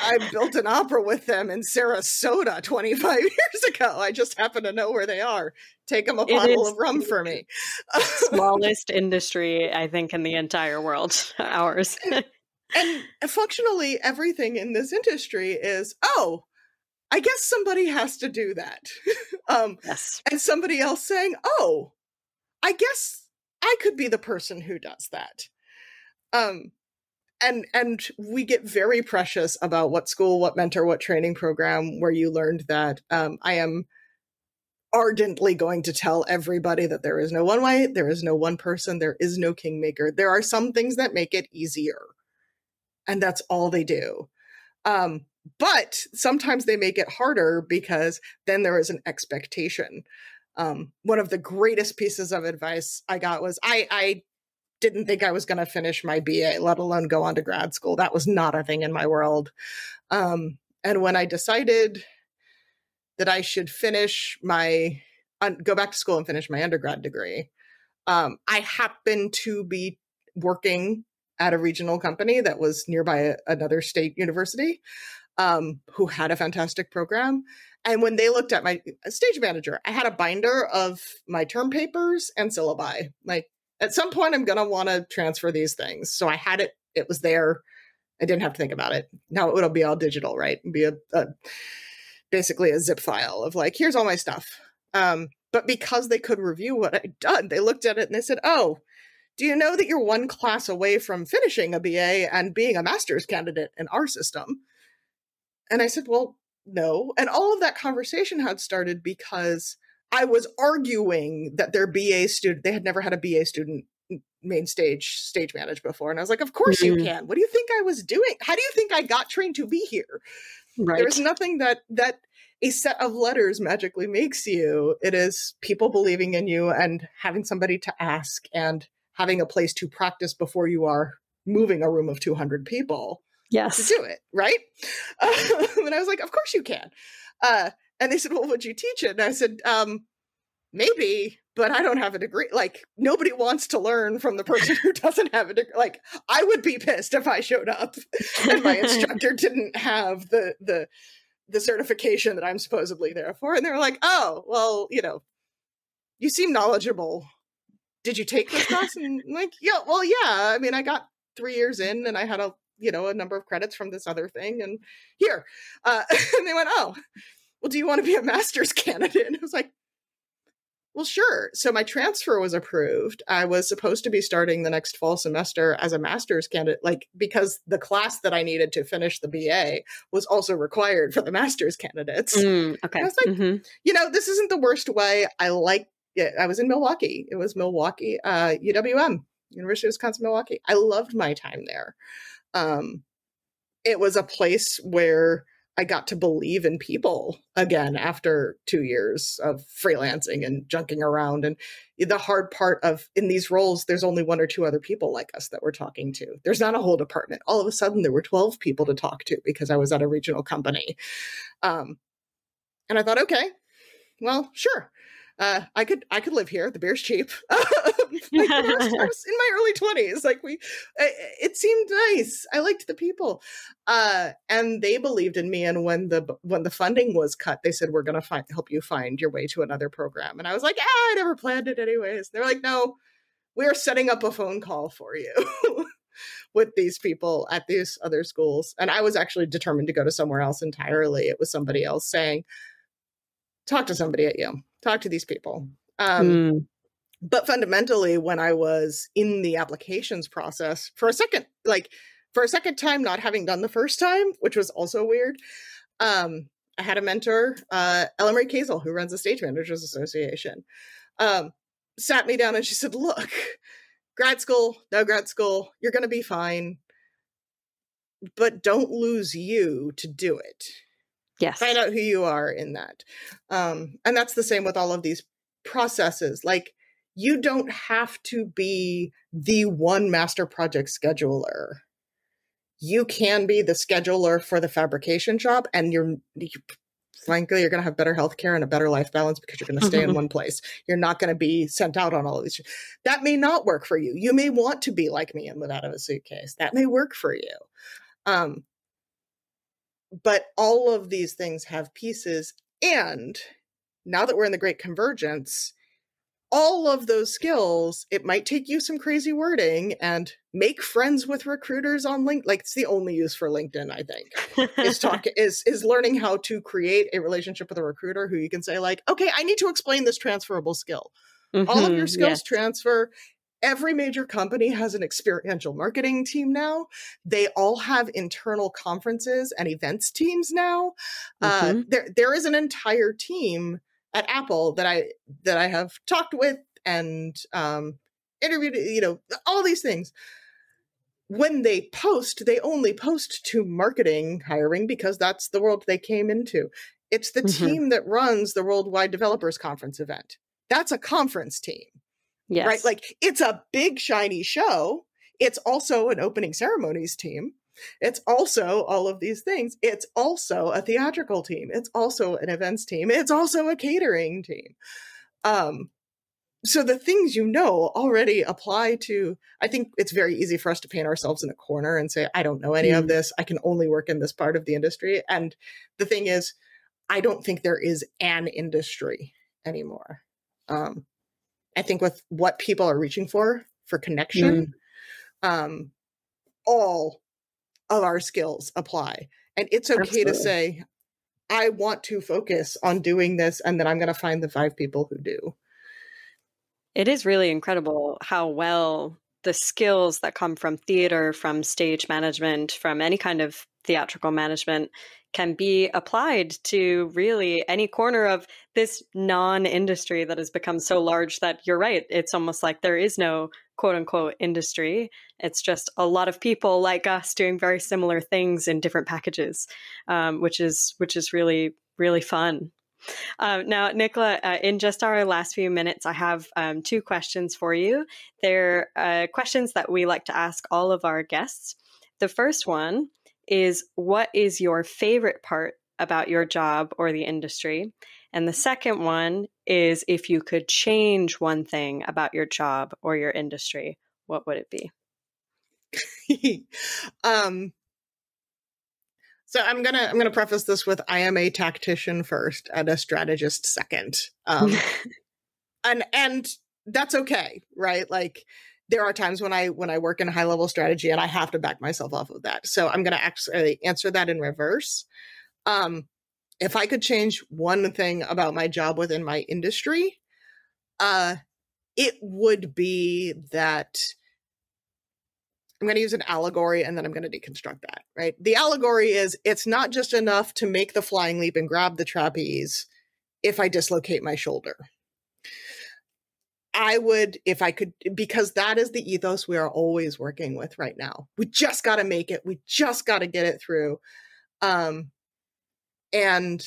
I built an opera with them in Sarasota 25 years ago. I just happen to know where they are. Take them a bottle of rum for me. smallest industry, I think, in the entire world. Ours. and, and functionally, everything in this industry is oh, I guess somebody has to do that. um, yes. And somebody else saying, oh, I guess I could be the person who does that. Um, and and we get very precious about what school what mentor what training program where you learned that um, i am ardently going to tell everybody that there is no one way there is no one person there is no kingmaker. There are some things that make it easier and that's all they do. Um, but sometimes they make it harder because then there is an expectation. Um, one of the greatest pieces of advice i got was i i didn't think I was going to finish my BA, let alone go on to grad school. That was not a thing in my world. Um, and when I decided that I should finish my, uh, go back to school and finish my undergrad degree, um, I happened to be working at a regional company that was nearby a, another state university um, who had a fantastic program. And when they looked at my uh, stage manager, I had a binder of my term papers and syllabi. Like at some point I'm going to want to transfer these things. So I had it, it was there. I didn't have to think about it. Now it'll be all digital, right? It'll be a, a basically a zip file of like, here's all my stuff. Um, but because they could review what I'd done, they looked at it and they said, oh, do you know that you're one class away from finishing a BA and being a master's candidate in our system? And I said, well, no. And all of that conversation had started because I was arguing that their BA student, they had never had a BA student main stage stage manage before. And I was like, of course mm-hmm. you can. What do you think I was doing? How do you think I got trained to be here? Right. There's nothing that that a set of letters magically makes you. It is people believing in you and having somebody to ask and having a place to practice before you are moving a room of 200 people. Yes. To do it, right? and I was like, of course you can. Uh, and they said, Well, would you teach it? And I said, um, maybe, but I don't have a degree. Like, nobody wants to learn from the person who doesn't have a degree. Like, I would be pissed if I showed up and my instructor didn't have the the the certification that I'm supposedly there for. And they were like, Oh, well, you know, you seem knowledgeable. Did you take this class? And I'm like, yeah, well, yeah. I mean, I got three years in and I had a you know a number of credits from this other thing and here uh, and they went oh well, do you want to be a master's candidate? And I was like, well, sure. So my transfer was approved. I was supposed to be starting the next fall semester as a master's candidate, like because the class that I needed to finish the BA was also required for the master's candidates. Mm, okay. I was like, mm-hmm. you know, this isn't the worst way. I like it. I was in Milwaukee. It was Milwaukee, uh, UWM, University of Wisconsin Milwaukee. I loved my time there. Um, it was a place where I got to believe in people again after two years of freelancing and junking around. And the hard part of in these roles, there's only one or two other people like us that we're talking to. There's not a whole department. All of a sudden, there were 12 people to talk to because I was at a regional company. Um, and I thought, okay, well, sure uh, I could I could live here. The beer's cheap. like I was in my early twenties. Like we, it seemed nice. I liked the people, uh, and they believed in me. And when the when the funding was cut, they said we're going to help you find your way to another program. And I was like, ah, I never planned it anyways. They're like, no, we're setting up a phone call for you. with these people at these other schools. And I was actually determined to go to somewhere else entirely. It was somebody else saying, talk to somebody at you talk to these people. Um, mm. But fundamentally, when I was in the applications process for a second, like for a second time, not having done the first time, which was also weird, um, I had a mentor, uh, Ellen Marie Kazel, who runs the Stage Managers Association, um, sat me down and she said, Look, grad school, no grad school, you're going to be fine, but don't lose you to do it. Yes. Find out who you are in that. Um, and that's the same with all of these processes. Like, you don't have to be the one master project scheduler. You can be the scheduler for the fabrication job, and you're, you, frankly, you're going to have better health care and a better life balance because you're going to stay in one place. You're not going to be sent out on all of these. That may not work for you. You may want to be like me and live out of a suitcase. That may work for you. Um, but all of these things have pieces. And now that we're in the great convergence, all of those skills, it might take you some crazy wording and make friends with recruiters on LinkedIn. Like it's the only use for LinkedIn, I think, is talk is is learning how to create a relationship with a recruiter who you can say, like, okay, I need to explain this transferable skill. Mm-hmm, all of your mm-hmm, skills yes. transfer every major company has an experiential marketing team now. They all have internal conferences and events teams now. Uh, mm-hmm. Uh, there, there is an entire team at Apple that I that I have talked with and um, interviewed. You know, all these things. When they post, they only post to marketing hiring because that's the world they came into. It's the mm-hmm. team that runs the Worldwide Developers Conference event. That's a conference team. Yes. Right? Like it's a big shiny show. It's also an opening ceremonies team. It's also all of these things. It's also a theatrical team. It's also an events team. It's also a catering team. Um, so the things you know already apply to i think it's very easy for us to paint ourselves in a corner and say i don't know any mm. of this i can only work in this part of the industry and the thing is i don't think there is an industry anymore um, I think with what people are reaching for for connection, mm. um, all of our skills apply. And it's okay Absolutely. to say, I want to focus on doing this, and then I'm going to find the five people who do. It is really incredible how well the skills that come from theater, from stage management, from any kind of theatrical management can be applied to really any corner of this non industry that has become so large that you're right. It's almost like there is no quote unquote industry. It's just a lot of people like us doing very similar things in different packages, um, which is which is really really fun. Um, now, Nicola, uh, in just our last few minutes, I have um, two questions for you. They're uh, questions that we like to ask all of our guests. The first one is what is your favorite part about your job or the industry? And the second one is if you could change one thing about your job or your industry, what would it be? um so I'm gonna I'm gonna preface this with I am a tactician first and a strategist second. Um and and that's okay, right? Like there are times when I when I work in high level strategy and I have to back myself off of that. So I'm going to actually answer that in reverse. Um, if I could change one thing about my job within my industry, uh, it would be that I'm going to use an allegory and then I'm going to deconstruct that. Right? The allegory is it's not just enough to make the flying leap and grab the trapeze if I dislocate my shoulder I would, if I could, because that is the ethos we are always working with right now. We just got to make it. We just got to get it through. Um, and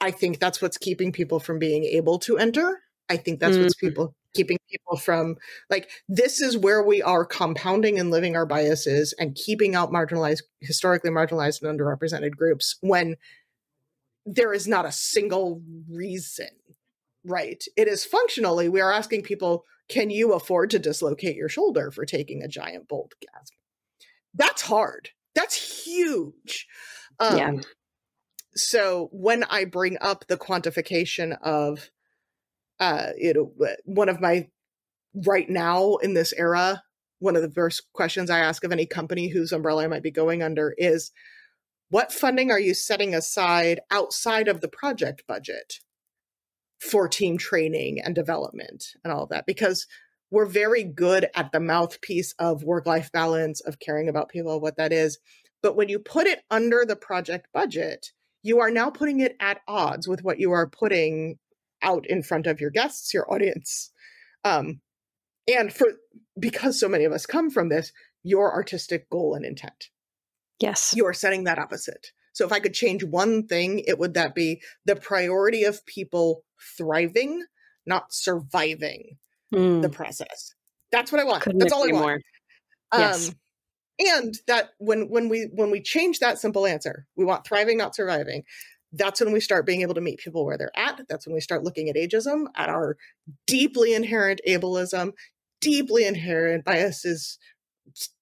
I think that's what's keeping people from being able to enter. I think that's mm-hmm. what's people keeping people from like this is where we are compounding and living our biases and keeping out marginalized historically marginalized and underrepresented groups when there is not a single reason right. It is functionally we are asking people can you afford to dislocate your shoulder for taking a giant bolt gasp? That's hard. That's huge. Um, yeah so when I bring up the quantification of, uh, you know, one of my right now in this era, one of the first questions I ask of any company whose umbrella I might be going under is, what funding are you setting aside outside of the project budget for team training and development and all of that? Because we're very good at the mouthpiece of work life balance, of caring about people, what that is. But when you put it under the project budget, you are now putting it at odds with what you are putting out in front of your guests, your audience. Um, and for because so many of us come from this, your artistic goal and intent. Yes. You are setting that opposite. So if I could change one thing, it would that be the priority of people thriving, not surviving mm. the process. That's what I want. Couldn't That's all I want. More. Yes. Um, and that when when we when we change that simple answer we want thriving not surviving that's when we start being able to meet people where they're at that's when we start looking at ageism at our deeply inherent ableism deeply inherent biases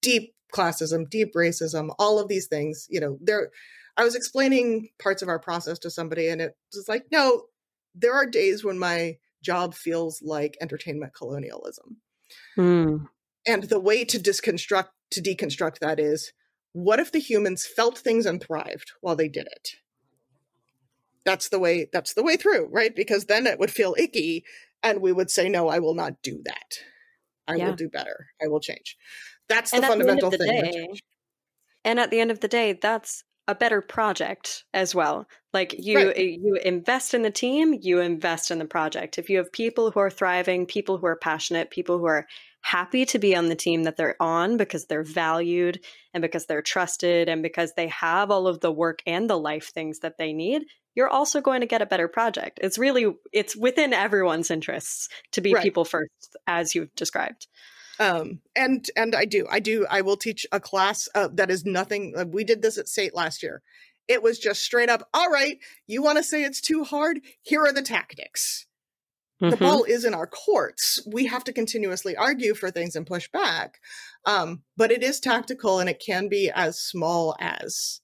deep classism deep racism all of these things you know there i was explaining parts of our process to somebody and it was like no there are days when my job feels like entertainment colonialism mm. and the way to disconstruct to deconstruct that is what if the humans felt things and thrived while they did it? That's the way that's the way through, right? Because then it would feel icky and we would say no, I will not do that. I yeah. will do better. I will change. That's and the fundamental the thing. Day, and at the end of the day, that's a better project as well. Like you right. Eh, you invest in the team, you invest in the project. If you have people who are thriving, people who are passionate, people who are happy to be on the team that they're on because they're valued and because they're trusted and because they have all of the work and the life things that they need, you're also going to get a better project. It's really it's within everyone's interests to be right. people first as you've described um and and i do i do i will teach a class uh, that is nothing uh, we did this at state last year. It was just straight up all right you want to say it's too hard? Here are the tactics. Mm-hmm. the ball is in our courts. We have to continuously argue for things and push back um but it is tactical and it can be as small as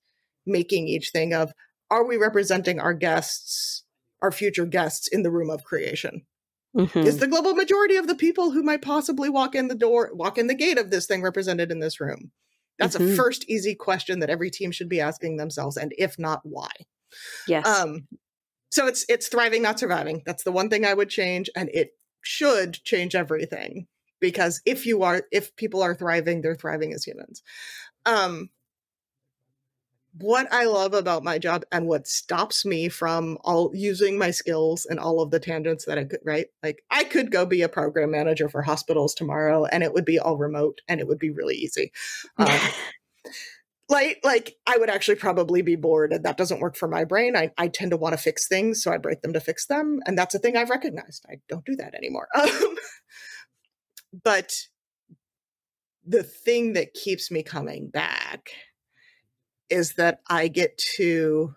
making each thing of are we representing our guests our future guests in the room of creation Mm-hmm. Is the global majority of the people who might possibly walk in the door, walk in the gate of this thing represented in this room? That's mm-hmm. a first easy question that every team should be asking themselves. And if not, why? Yes. Um, so it's it's thriving, not surviving. That's the one thing I would change, and it should change everything because if you are if people are thriving, they're thriving as humans. Um, what I love about my job and what stops me from all using my skills and all of the tangents that I could write. Like I could go be a program manager for hospitals tomorrow and it would be all remote and it would be really easy. Um, like like I would actually probably be bored and that doesn't work for my brain. I, I tend to want to fix things, so I break them to fix them. And that's a thing I've recognized. I don't do that anymore. Um, but the thing that keeps me coming back is that I get to,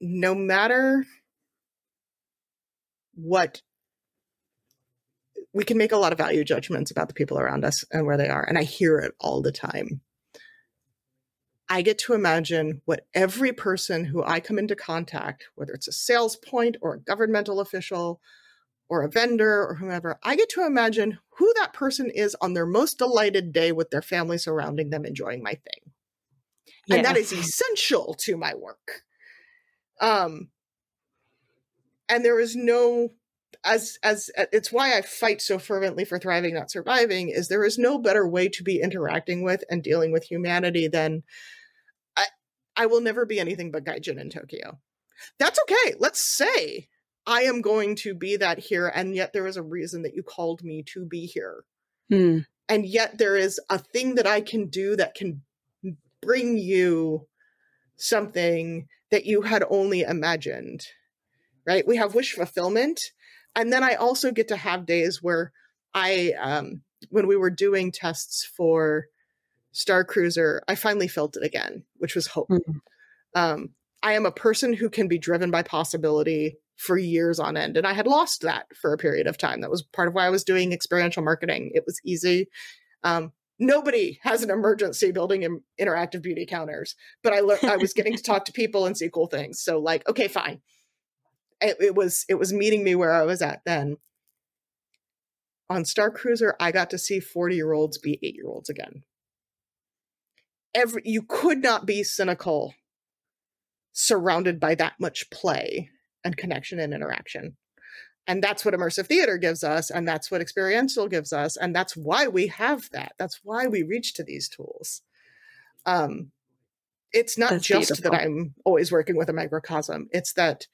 no matter what, we can make a lot of value judgments about the people around us and where they are. And I hear it all the time. I get to imagine what every person who I come into contact, whether it's a sales point or a governmental official or a vendor or whomever, I get to imagine who that person is on their most delighted day with their family surrounding them enjoying my thing. Yeah. And that is essential to my work. Um and there is no as as it's why I fight so fervently for thriving not surviving is there is no better way to be interacting with and dealing with humanity than I I will never be anything but gaijin in Tokyo. That's okay. Let's say I am going to be that here. And yet there is a reason that you called me to be here. Hmm. And yet there is a thing that I can do that can bring you something that you had only imagined. Right? We have wish fulfillment. And then I also get to have days where I, um, when we were doing tests for Star Cruiser, I finally felt it again, which was hope. Mhm. Um, I am a person who can be driven by possibility for years on end. And I had lost that for a period of time. That was part of why I was doing experiential marketing. It was easy. Um, nobody has an emergency building in interactive beauty counters, but I learned I was getting to talk to people and see cool things. So like, okay, fine. It, it was it was meeting me where I was at then. On Star Cruiser, I got to see 40 year olds be eight year olds again. Every you could not be cynical surrounded by that much play and connection and interaction. And that's what immersive theater gives us. And that's what experiential gives us. And that's why we have that. That's why we reach to these tools. Um, it's not That's just beautiful. that I'm always working with a microcosm, it's that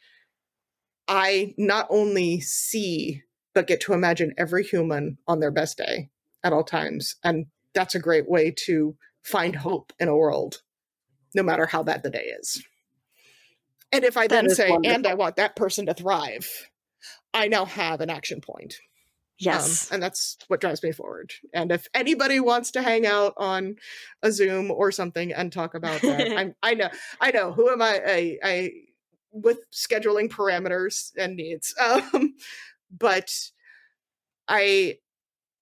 I not only see, but get to imagine every human on their best day at all times. And that's a great way to find hope in a world, no matter how bad the day is. And if I That then say, and. I want that person to thrive, I now have an action point. Um, Yes. and that's what drives me forward. And if anybody wants to hang out on a Zoom or something and talk about that, I'm, I know, I know. Who am I? I, I with scheduling parameters and needs. Um, but I,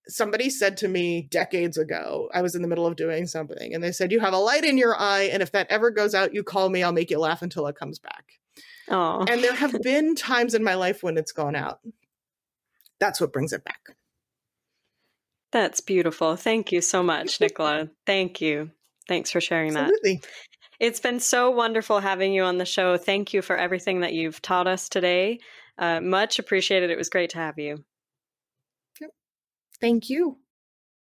somebody said to me decades ago, I was in the middle of doing something, and they said, "You have a light in your eye, and if that ever goes out, you call me. I'll make you laugh until it comes back." oh. And there have been times in my life when it's gone out. That's what brings it back. That's beautiful. Thank you so much, Nicola. Thank you. Thanks for sharing that. Absolutely. It's been so wonderful having you on the show. Thank you for everything that you've taught us today. Uh, much appreciated. It was great to have you. Thank you.